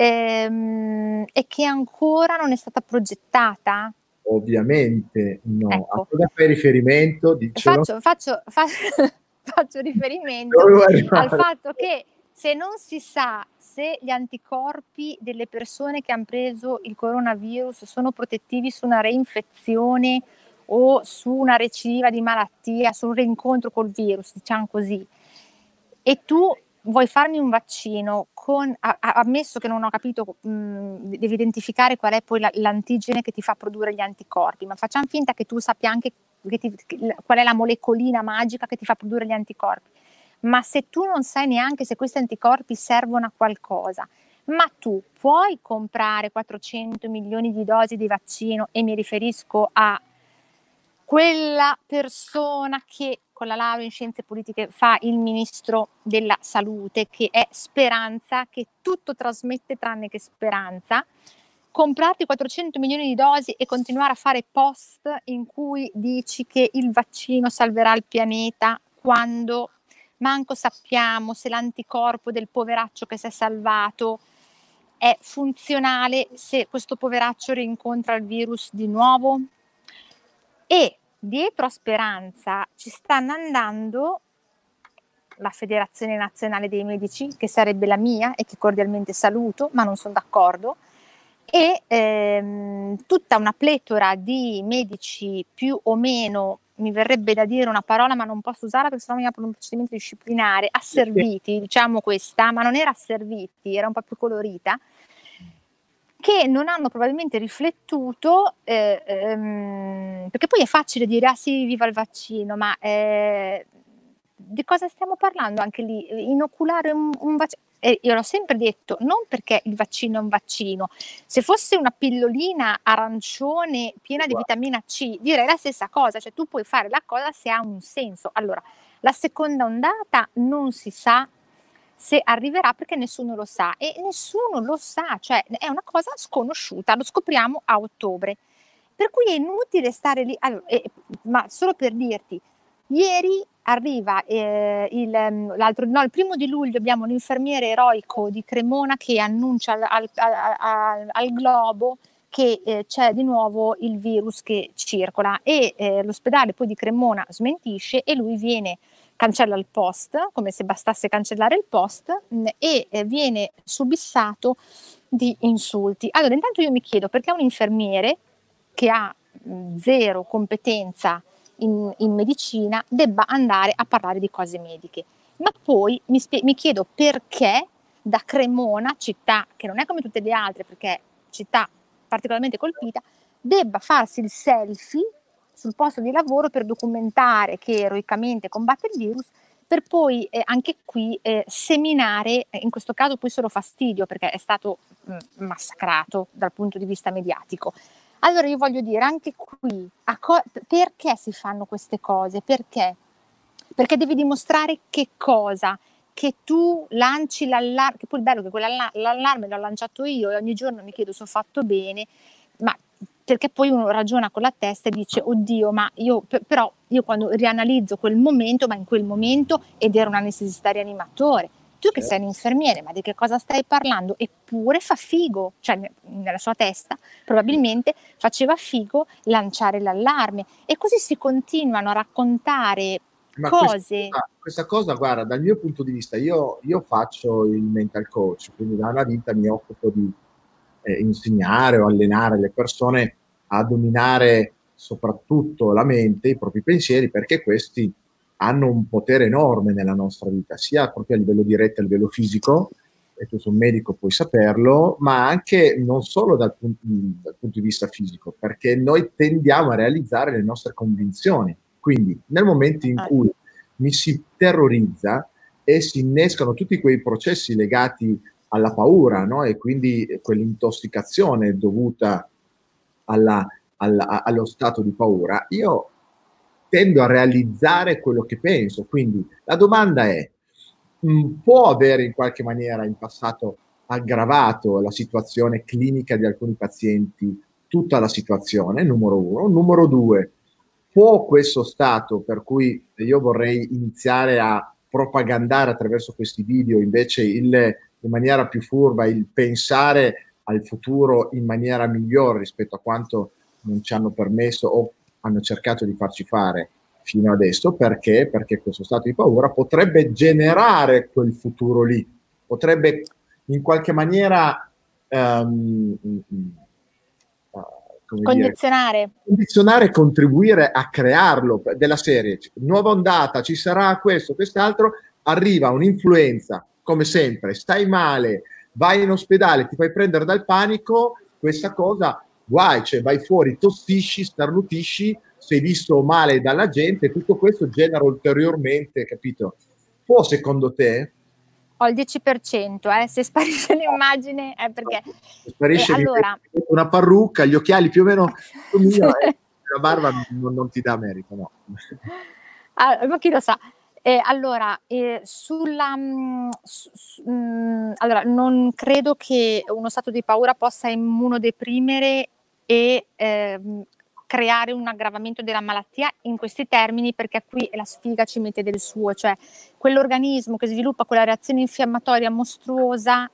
ehm, e che ancora non è stata progettata? Ovviamente no. Ecco. A cosa fai riferimento? Faccio, faccio, faccio, faccio riferimento al fatto che se non si sa se gli anticorpi delle persone che hanno preso il coronavirus sono protettivi su una reinfezione o su una recidiva di malattia, su un rincontro col virus, diciamo così, e tu vuoi farmi un vaccino con, ammesso che non ho capito, mh, devi identificare qual è poi la, l'antigene che ti fa produrre gli anticorpi, ma facciamo finta che tu sappia anche ti, qual è la molecolina magica che ti fa produrre gli anticorpi. Ma se tu non sai neanche se questi anticorpi servono a qualcosa, ma tu puoi comprare 400 milioni di dosi di vaccino e mi riferisco a quella persona che con la laurea in scienze politiche fa il ministro della salute, che è speranza, che tutto trasmette tranne che speranza, comprarti 400 milioni di dosi e continuare a fare post in cui dici che il vaccino salverà il pianeta quando manco sappiamo se l'anticorpo del poveraccio che si è salvato è funzionale se questo poveraccio rincontra il virus di nuovo? E dietro a Speranza ci stanno andando la Federazione Nazionale dei Medici, che sarebbe la mia e che cordialmente saluto, ma non sono d'accordo, e ehm, tutta una pletora di medici più o meno, mi verrebbe da dire una parola, ma non posso usarla perché sennò mi apre un procedimento disciplinare, asserviti, diciamo questa, ma non era asserviti, era un po' più colorita, che non hanno probabilmente riflettuto, eh, ehm, perché poi è facile dire ah sì, viva il vaccino, ma eh, di cosa stiamo parlando anche lì? Inoculare un, un vaccino? Eh, io l'ho sempre detto, non perché il vaccino è un vaccino, se fosse una pillolina arancione piena di vitamina C, direi la stessa cosa, cioè tu puoi fare la cosa se ha un senso. Allora, la seconda ondata non si sa se arriverà perché nessuno lo sa e nessuno lo sa, cioè è una cosa sconosciuta, lo scopriamo a ottobre. Per cui è inutile stare lì, allora, eh, ma solo per dirti, ieri arriva eh, il, mm, no, il primo di luglio abbiamo un infermiere eroico di Cremona che annuncia al, al, al, al globo che eh, c'è di nuovo il virus che circola e eh, l'ospedale poi di Cremona smentisce e lui viene cancella il post, come se bastasse cancellare il post, mh, mm, e eh, viene subissato di insulti. Allora, intanto io mi chiedo perché un infermiere che ha mm, zero competenza in, in, medicina debba andare a parlare di cose mediche. Ma poi mi, spie- mi chiedo perché da Cremona, città che non è come tutte le altre, perché città particolarmente colpita, debba farsi il selfie sul posto di lavoro per documentare che eroicamente combatte il virus, per poi eh, anche qui eh, seminare, eh, in questo caso poi solo fastidio perché è stato mh, mm, massacrato dal punto di vista mediatico. Allora io voglio dire anche qui, co- perché si fanno queste cose? Perché? Perché devi dimostrare che cosa? Che tu lanci l'allarme, che poi il bello è che quell'allarme l'ho lanciato io e ogni giorno mi chiedo se ho fatto bene, ma perché poi uno ragiona con la testa e dice oddio ma io però io quando rianalizzo quel momento ma in quel momento ed era una necessità rianimatore tu che certo. sei un infermiere ma di che cosa stai parlando? Eppure fa figo cioè nella sua testa probabilmente faceva figo lanciare l'allarme. E così si continuano a raccontare ma cose. questa, questa, cosa guarda dal mio punto di vista io, io faccio il mental coach quindi da una vita mi occupo di eh, insegnare o allenare le persone a dominare soprattutto la mente, i propri pensieri, perché questi hanno un potere enorme nella nostra vita, sia proprio a livello diretto, a livello fisico, e tu sei un medico puoi saperlo, ma anche non solo dal, pun- dal punto di vista fisico, perché noi tendiamo a realizzare le nostre convinzioni. Quindi nel momento in ah. cui mi si terrorizza e si innescano tutti quei processi legati alla paura, no? E quindi quell'intossicazione dovuta alla, alla, allo stato di paura, io tendo a realizzare quello che penso. Quindi la domanda è, mh, può avere in qualche maniera in passato aggravato la situazione clinica di alcuni pazienti, tutta la situazione, numero uno. Numero due, può questo stato, per cui io vorrei iniziare a propagandare attraverso questi video invece il, in maniera più furba il pensare al futuro in maniera migliore rispetto a quanto non ci hanno permesso o hanno cercato di farci fare fino adesso perché? Perché questo stato di paura potrebbe generare quel futuro lì, potrebbe in qualche maniera um, uh, condizionare. Dire, condizionare e contribuire a crearlo della serie. Nuova ondata, ci sarà questo, quest'altro, arriva un'influenza, come sempre, stai male, vai in ospedale, ti fai prendere dal panico, questa cosa, guai, cioè vai fuori, tossisci, starnutisci, sei visto male dalla gente, tutto questo genera ulteriormente, capito? Può secondo te? Ho il 10%, eh, se sparisce l'immagine è perché... Se sparisce eh, allora... una parrucca, gli occhiali più o meno mio, eh, la barba non, non, ti dà merito, no. Ah, ma chi lo sa. Eh, allora, eh, sulla, mh, mm, su, mh, mm, allora, non credo che uno stato di paura possa immunodeprimere e eh, creare un aggravamento della malattia in questi termini perché qui la sfiga ci mette del suo, cioè quell'organismo che sviluppa quella reazione infiammatoria mostruosa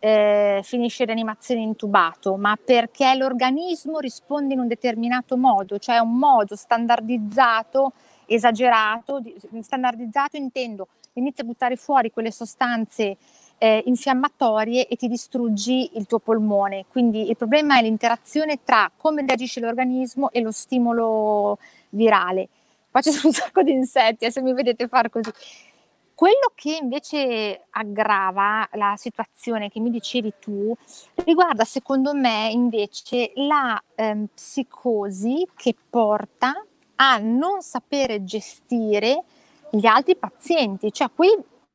eh, finisce in rianimazione intubato, ma perché l'organismo risponde in un determinato modo, cioè un modo standardizzato, esagerato, standardizzato intendo, inizia a buttare fuori quelle sostanze eh, infiammatorie e ti distruggi il tuo polmone. Quindi il problema è l'interazione tra come reagisce l'organismo e lo stimolo virale. Qua ci sono un sacco di insetti, eh, se mi vedete fare così. Quello che invece aggrava la situazione che mi dicevi tu riguarda secondo me invece la ehm, psicosi che porta a non sapere gestire gli altri pazienti, cioè qui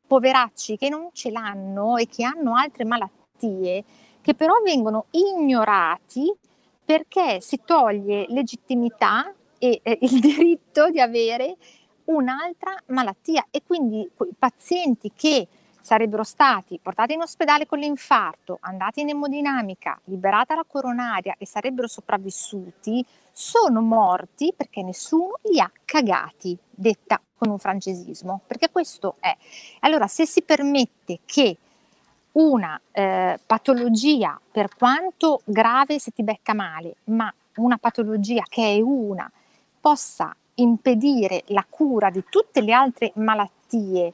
poveracci che non ce l'hanno e che hanno altre malattie, che però vengono ignorati perché si toglie legittimità e eh, il diritto di avere un'altra malattia. E quindi i pazienti che sarebbero stati portati in ospedale con l'infarto, andati in emodinamica, liberata la coronaria e sarebbero sopravvissuti, sono morti perché nessuno li ha cagati, detta con un francesismo, perché questo è. Allora, se si permette che una eh, patologia, per quanto grave se ti becca male, ma una patologia che è una, possa impedire la cura di tutte le altre malattie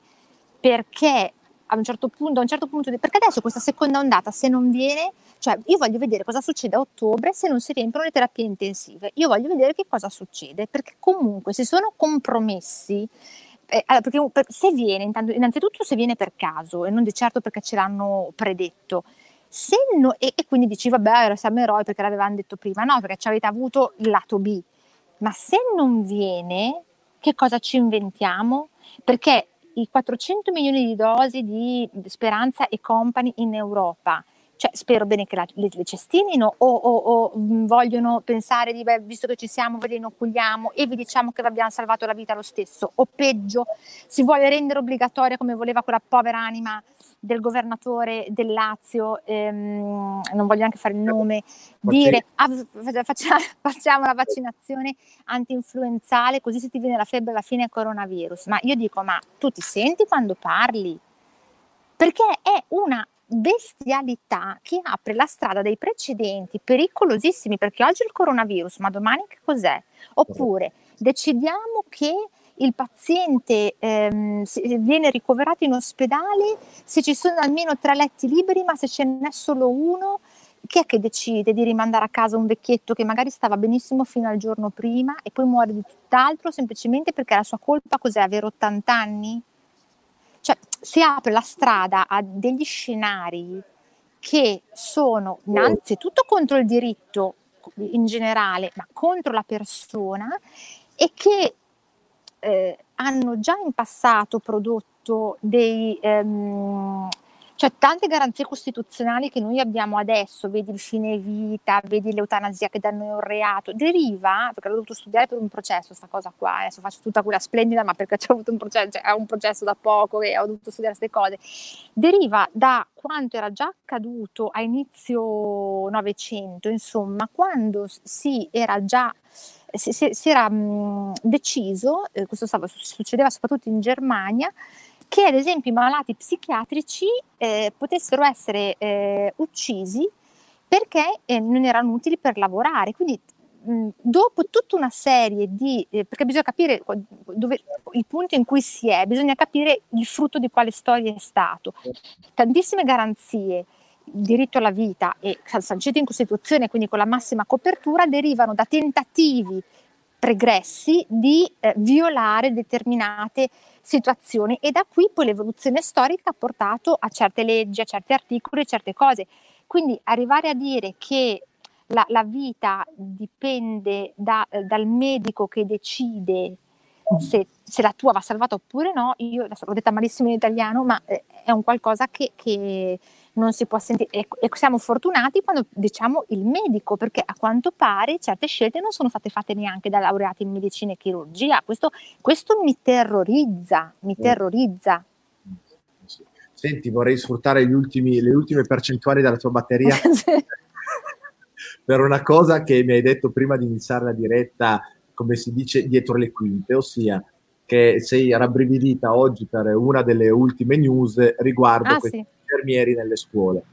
perché a un certo punto, a un certo punto, perché adesso questa seconda ondata se non viene, cioè io voglio vedere cosa succede a ottobre se non si riempiono le terapie intensive, io voglio vedere che cosa succede, perché comunque si sono compromessi eh, perché per, se viene, intanto, innanzitutto se viene per caso e non di certo perché ce l'hanno predetto, no, e, e, quindi dici vabbè siamo eroi perché l'avevano detto prima, no perché ci avete avuto il lato B, ma se non viene che cosa ci inventiamo? Perché i 400 milioni di dosi di Speranza e Company in Europa, cioè, spero bene che la, le, le, cestinino o, o, o mm, vogliono pensare di, beh, visto che ci siamo, ve le inoculiamo e vi diciamo che vi abbiamo salvato la vita lo stesso, o peggio, si vuole rendere obbligatoria come voleva quella povera anima del governatore del Lazio, ehm, non voglio neanche fare il nome, dire ah, facciamo, facciamo la vaccinazione anti-influenzale così se ti viene la febbre alla fine è coronavirus. Ma io dico, ma tu ti senti quando parli? Perché è una bestialità che apre la strada dei precedenti pericolosissimi, perché oggi è il coronavirus, ma domani che cos'è? Oppure decidiamo che il paziente ehm, viene ricoverato in ospedale se ci sono almeno tre letti liberi, ma se ce n'è solo uno, chi è che decide di rimandare a casa un vecchietto che magari stava benissimo fino al giorno prima e poi muore di tutt'altro semplicemente perché la sua colpa cos'è? Avere 80 anni? Si apre la strada a degli scenari che sono innanzitutto contro il diritto in generale, ma contro la persona e che eh, hanno già in passato prodotto dei, ehm, cioè tante garanzie costituzionali che noi abbiamo adesso, vedi il fine vita, vedi l'eutanasia che da noi è un reato, deriva, perché l'ho dovuto studiare per un processo, questa cosa qua, adesso faccio tutta quella splendida, ma perché c'è avuto un processo, cioè, un processo da poco e ho dovuto studiare queste cose, deriva da quanto era già accaduto a inizio Novecento, insomma, quando si era già si, si, si era mh, deciso, eh, questo stava, succedeva soprattutto in Germania, che ad esempio i malati psichiatrici eh, potessero essere eh, uccisi perché eh, non erano utili per lavorare. Quindi dopo tutta una serie di, eh, perché bisogna capire dove, il punto in cui si è, bisogna capire il frutto di quale storia è stato. Tantissime garanzie, diritto alla vita e sancito in Costituzione, quindi con la massima copertura, derivano da tentativi pregressi di eh, violare determinate situazioni e da qui poi l'evoluzione storica ha portato a certe leggi, a certi articoli, a certe cose. Quindi arrivare a dire che la, la vita dipende da, dal medico che decide se, se, la tua va salvata oppure no, io l'ho detta malissimo in italiano, ma eh, è un qualcosa che, che non si può sentire. E, e, siamo fortunati quando diciamo il medico, perché a quanto pare certe scelte non sono state fatte neanche da laureati in medicina e chirurgia. Questo, questo mi terrorizza, mi terrorizza. Senti, vorrei sfruttare ultimi, le ultime percentuali della tua batteria per una cosa che mi hai detto prima di iniziare la diretta, come si dice, dietro le quinte, ossia che sei rabbrividita oggi per una delle ultime news riguardo ah, questi sì infermieri nelle scuole.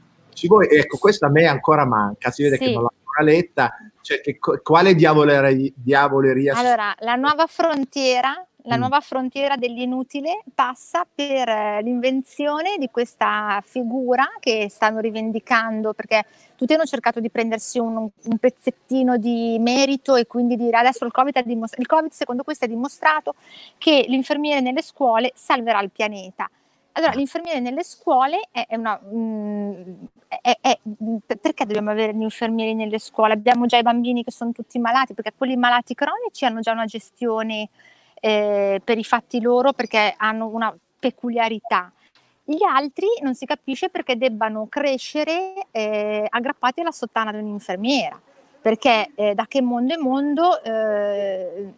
Vuoi, ecco, questa a me ancora manca, si vede sì. che non l'ho ancora letta, cioè che, quale diavoleria, diavoleria Allora, la nuova frontiera la mm. nuova frontiera dell'inutile passa per eh, l'invenzione di questa figura che stanno rivendicando perché tutti hanno cercato di prendersi un, un pezzettino di merito e quindi dire adesso il COVID, dimostra- il COVID secondo questo ha dimostrato che l'infermiere nelle scuole salverà il pianeta. Allora, l'infermiere nelle scuole è, è una... Mh, mm, è, è, perché dobbiamo avere gli infermieri nelle scuole? Abbiamo già i bambini che sono tutti malati, perché quelli malati cronici hanno già una gestione eh, per i fatti loro, perché hanno una peculiarità. Gli altri non si capisce perché debbano crescere eh, aggrappati alla sottana di un'infermiera, perché eh, da che mondo è mondo eh,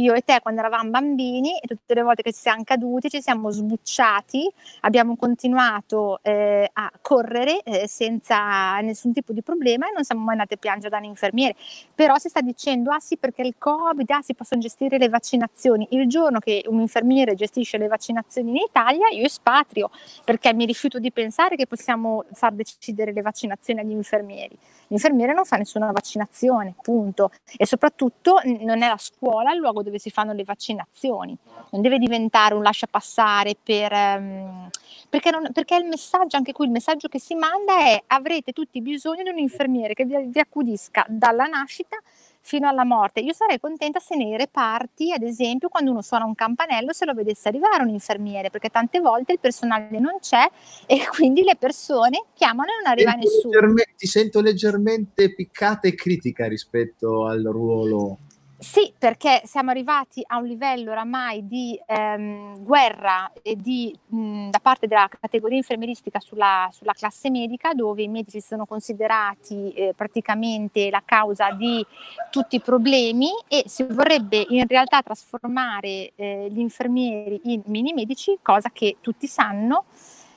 io e te quando eravamo bambini e tutte le volte che ci siamo caduti ci siamo sbucciati, abbiamo continuato eh, a correre eh, senza nessun tipo di problema e non siamo mai andati a piangere da un infermiere. Però si sta dicendo, ah sì perché il Covid, ah si possono gestire le vaccinazioni. Il giorno che un infermiere gestisce le vaccinazioni in Italia io espatrio perché mi rifiuto di pensare che possiamo far decidere le vaccinazioni agli infermieri. L'infermiere non fa nessuna vaccinazione, punto. E soprattutto non è la scuola il luogo dove si fanno le vaccinazioni, non deve diventare un lascia passare per, um, perché, non, perché, il messaggio, anche qui il messaggio che si manda è avrete tutti bisogno di un infermiere che vi, vi accudisca dalla nascita fino alla morte. Io sarei contenta se nei reparti, ad esempio, quando uno suona un campanello, se lo vedesse arrivare un infermiere, perché tante volte il personale non c'è e quindi le persone chiamano e non arriva nessuno. Ti sento leggermente piccata e critica rispetto al ruolo sì, perché siamo arrivati a un livello oramai di ehm, guerra di, mh, da parte della categoria infermieristica sulla, sulla, classe medica, dove i medici sono considerati eh, praticamente la causa di tutti i problemi e si vorrebbe in realtà trasformare eh, gli infermieri in mini medici, cosa che tutti sanno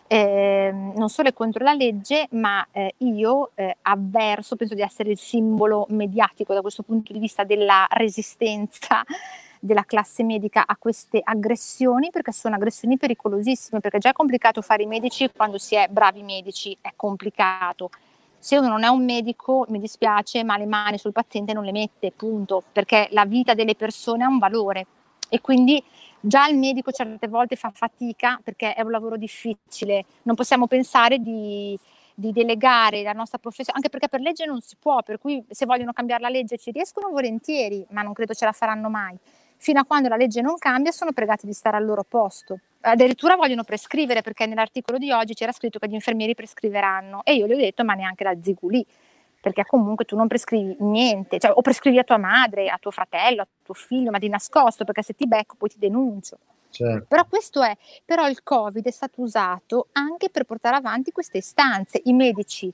eh, non solo è contro la legge, ma eh, io eh, avverso, penso di essere il simbolo mediatico da questo punto di vista della resistenza della classe medica a queste aggressioni, perché sono aggressioni pericolosissime, perché già è complicato fare i medici quando si è bravi medici, è complicato. Se uno non è un medico, mi dispiace, ma le mani sul paziente non le mette, punto, perché la vita delle persone ha un valore e quindi Già il medico certe volte fa fatica perché è un lavoro difficile, non possiamo pensare di, di delegare la nostra professione, anche perché per legge non si può, per cui se vogliono cambiare la legge ci riescono volentieri, ma non credo ce la faranno mai. fino a quando la legge non cambia sono pregati di stare al loro posto. Addirittura vogliono prescrivere perché nell'articolo di oggi c'era scritto che gli infermieri prescriveranno e io gli ho detto ma neanche da zigulì perché comunque tu non prescrivi niente, cioè, o prescrivi a tua madre, a tuo fratello, a tuo figlio, ma di nascosto, perché se ti becco poi ti denuncio. Certo. Però questo è, però il Covid è stato usato anche per portare avanti queste istanze. I medici,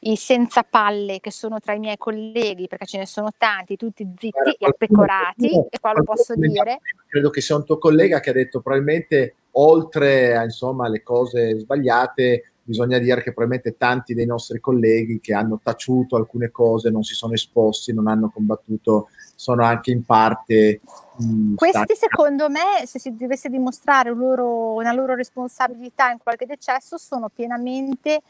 i senza palle che sono tra i miei colleghi, perché ce ne sono tanti, tutti zitti Guarda, e appecorati, e qua lo posso dire. Credo che sia un tuo collega che ha detto probabilmente oltre insomma, alle cose sbagliate, bisogna dire che probabilmente tanti dei nostri colleghi che hanno taciuto alcune cose, non si sono esposti, non hanno combattuto, sono anche in parte... Mh, Questi stati... secondo me, se si dovesse dimostrare loro, una loro responsabilità in qualche decesso, sono pienamente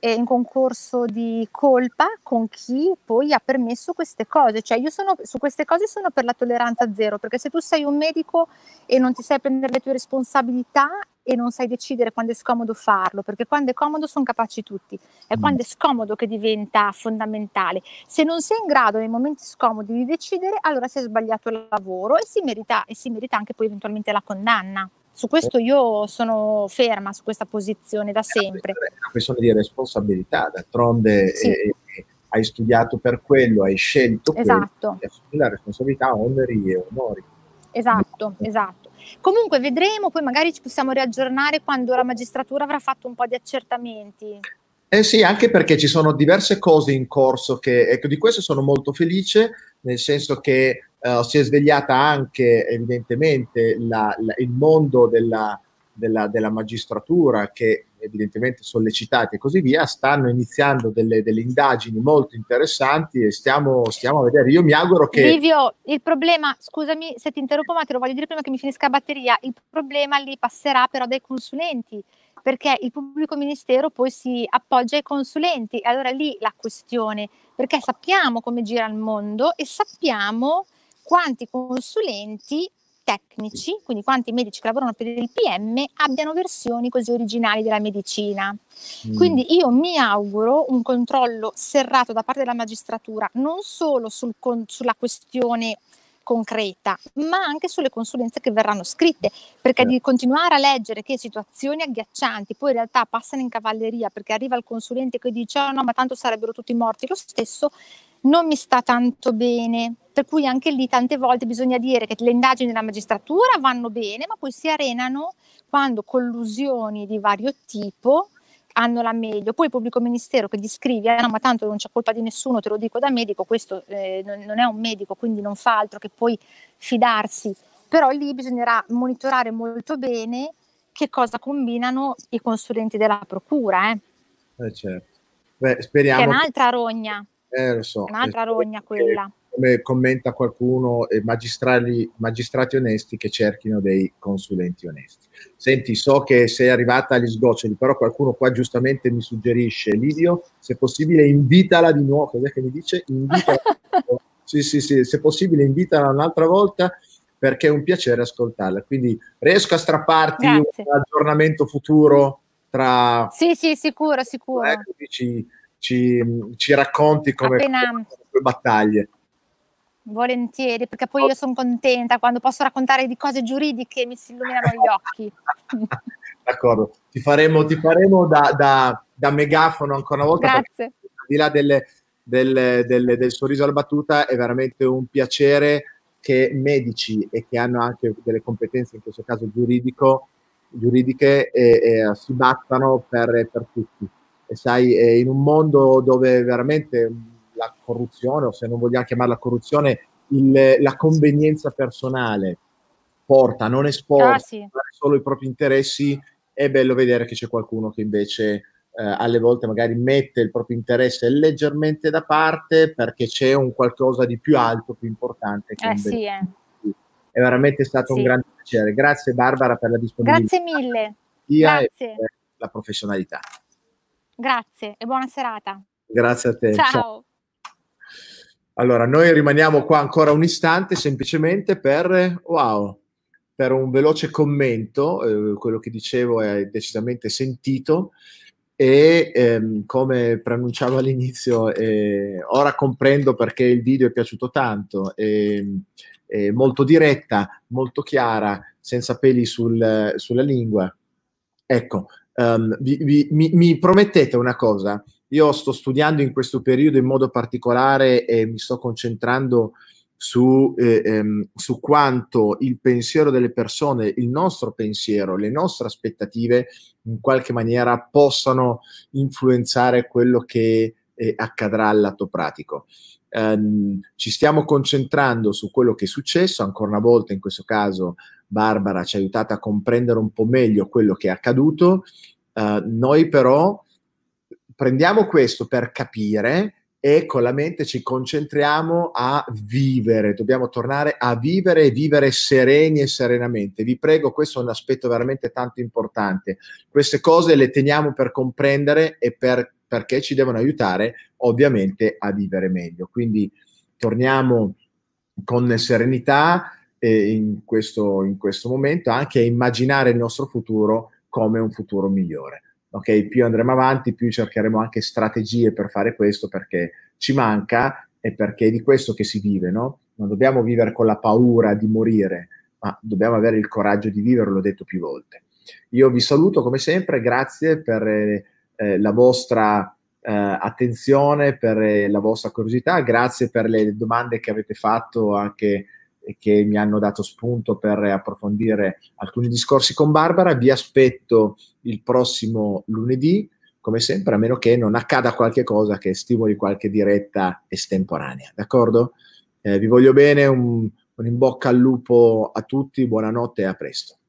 eh, in concorso di colpa con chi poi ha permesso queste cose. Cioè io sono, su queste cose sono per la tolleranza zero, perché se tu sei un medico e non ti sai prendere le tue responsabilità e non sai decidere quando è scomodo farlo, perché quando è comodo sono capaci tutti, è mm. quando è scomodo che diventa fondamentale. Se non sei in grado nei momenti scomodi di decidere, allora si è sbagliato il lavoro e si merita, e si merita anche poi eventualmente la condanna. Su questo io sono ferma su questa posizione da sempre. È una questione di responsabilità, d'altronde sì. eh, hai studiato per quello, hai scelto esatto. quello, la responsabilità, oneri e onori. Esatto, esatto. Comunque vedremo, poi magari ci possiamo riaggiornare quando la magistratura avrà fatto un po' di accertamenti. Eh sì, anche perché ci sono diverse cose in corso che, ecco, di questo sono molto felice, nel senso che uh, si è svegliata anche evidentemente la, la, il mondo della, della, della magistratura che evidentemente sollecitati e così via, stanno iniziando delle, delle indagini molto interessanti e stiamo, stiamo, a vedere. Io mi auguro che... Livio, il problema, scusami se ti interrompo, ma te lo voglio dire prima che mi finisca la batteria, il problema lì passerà però dai consulenti, perché il pubblico ministero poi si appoggia ai consulenti. Allora lì la questione, perché sappiamo come gira il mondo e sappiamo quanti consulenti tecnici, quindi quanti medici che lavorano per il PM, abbiano versioni così originali della medicina. Mm. Quindi io mi auguro un controllo serrato da parte della magistratura, non solo sul con, sulla questione concreta, ma anche sulle consulenze che verranno scritte, perché di continuare a leggere che situazioni agghiaccianti poi in realtà passano in cavalleria perché arriva il consulente che dice oh no ma tanto sarebbero tutti morti lo stesso, non mi sta tanto bene. Per cui anche lì tante volte bisogna dire che le indagini della magistratura vanno bene, ma poi si arenano quando collusioni di vario tipo hanno la meglio. Poi il pubblico ministero che gli scrive, ah, no, ma tanto non c'è colpa di nessuno, te lo dico da medico, questo eh, non, non, è un medico, quindi non fa altro che poi fidarsi. Però lì bisognerà monitorare molto bene che cosa combinano i consulenti della procura. Eh. Eh certo. Beh, speriamo. Che è un'altra rogna. Eh, lo so. Un'altra rogna quella. Come commenta qualcuno, eh, magistrati onesti che cerchino dei consulenti onesti. Senti, so che sei arrivata agli sgoccioli, però qualcuno qua giustamente mi suggerisce, Livio, se possibile invitala di nuovo, cos'è che mi dice? Invitala sì, sì, sì, se possibile invitala un'altra volta perché è un piacere ascoltarla. Quindi riesco a strapparti Grazie. un aggiornamento futuro tra... Sì, sì, sicuro, sicuro. Ci, ci, ci racconti come Appena... le battaglie. Volentieri, perché poi io sono contenta quando posso raccontare di cose giuridiche mi si illuminano gli occhi. D'accordo, ti faremo, ti faremo da, da, da, megafono ancora una volta. Grazie. Al di là delle, delle, delle, del sorriso alla battuta, è veramente un piacere che medici e che hanno anche delle competenze, in questo caso giuridico, giuridiche, e, e si battano per, per tutti e sai, in un mondo dove veramente la corruzione, o se non vogliamo chiamarla corruzione, il, la convenienza personale porta a non esporre ah, sì. solo i propri interessi, è bello vedere che c'è qualcuno che invece eh, alle volte magari mette il proprio interesse leggermente da parte perché c'è un qualcosa di più alto, più importante. Che eh, sì, eh. È veramente stato sì. un grande piacere. Grazie Barbara per la disponibilità. Grazie mille. Grazie. E la professionalità. Grazie e buona serata. Grazie a te. Ciao. Ciao. Allora, noi rimaniamo qua ancora un istante semplicemente per, wow, per un veloce commento, eh, quello che dicevo è decisamente sentito, e ehm, come preannunciavo all'inizio, eh, ora comprendo perché il video è piaciuto tanto, è, è molto diretta, molto chiara, senza peli sul, sulla lingua. Ecco, um, vi, vi, mi, mi promettete una cosa? Io sto studiando in questo periodo in modo particolare e mi sto concentrando su, eh, ehm, su, quanto il pensiero delle persone, il nostro pensiero, le nostre aspettative in qualche maniera possano influenzare quello che eh, accadrà al lato pratico. Um, ci stiamo concentrando su quello che è successo, ancora una volta in questo caso Barbara ci ha aiutato a comprendere un po' meglio quello che è accaduto, uh, noi però prendiamo questo per capire e con la mente ci concentriamo a vivere, dobbiamo tornare a vivere e vivere sereni e serenamente. Vi prego, questo è un aspetto veramente tanto importante. Queste cose le teniamo per comprendere e per, perché ci devono aiutare ovviamente a vivere meglio. Quindi torniamo con serenità eh, in, questo, in questo momento anche a immaginare il nostro futuro come un futuro migliore ok? Più andremo avanti, più cercheremo anche strategie per fare questo perché ci manca e perché è di questo che si vive, no? Non dobbiamo vivere con la paura di morire, ma dobbiamo avere il coraggio di vivere, l'ho detto più volte. Io vi saluto come sempre, grazie per eh, la vostra eh, attenzione, per eh, la vostra curiosità, grazie per le domande che avete fatto anche che mi hanno dato spunto per approfondire alcuni discorsi con Barbara. Vi aspetto il prossimo lunedì, come sempre, a meno che non accada qualche cosa che stimoli qualche diretta estemporanea. D'accordo? Eh, vi voglio bene, un, un in bocca al lupo a tutti, buonanotte e a presto.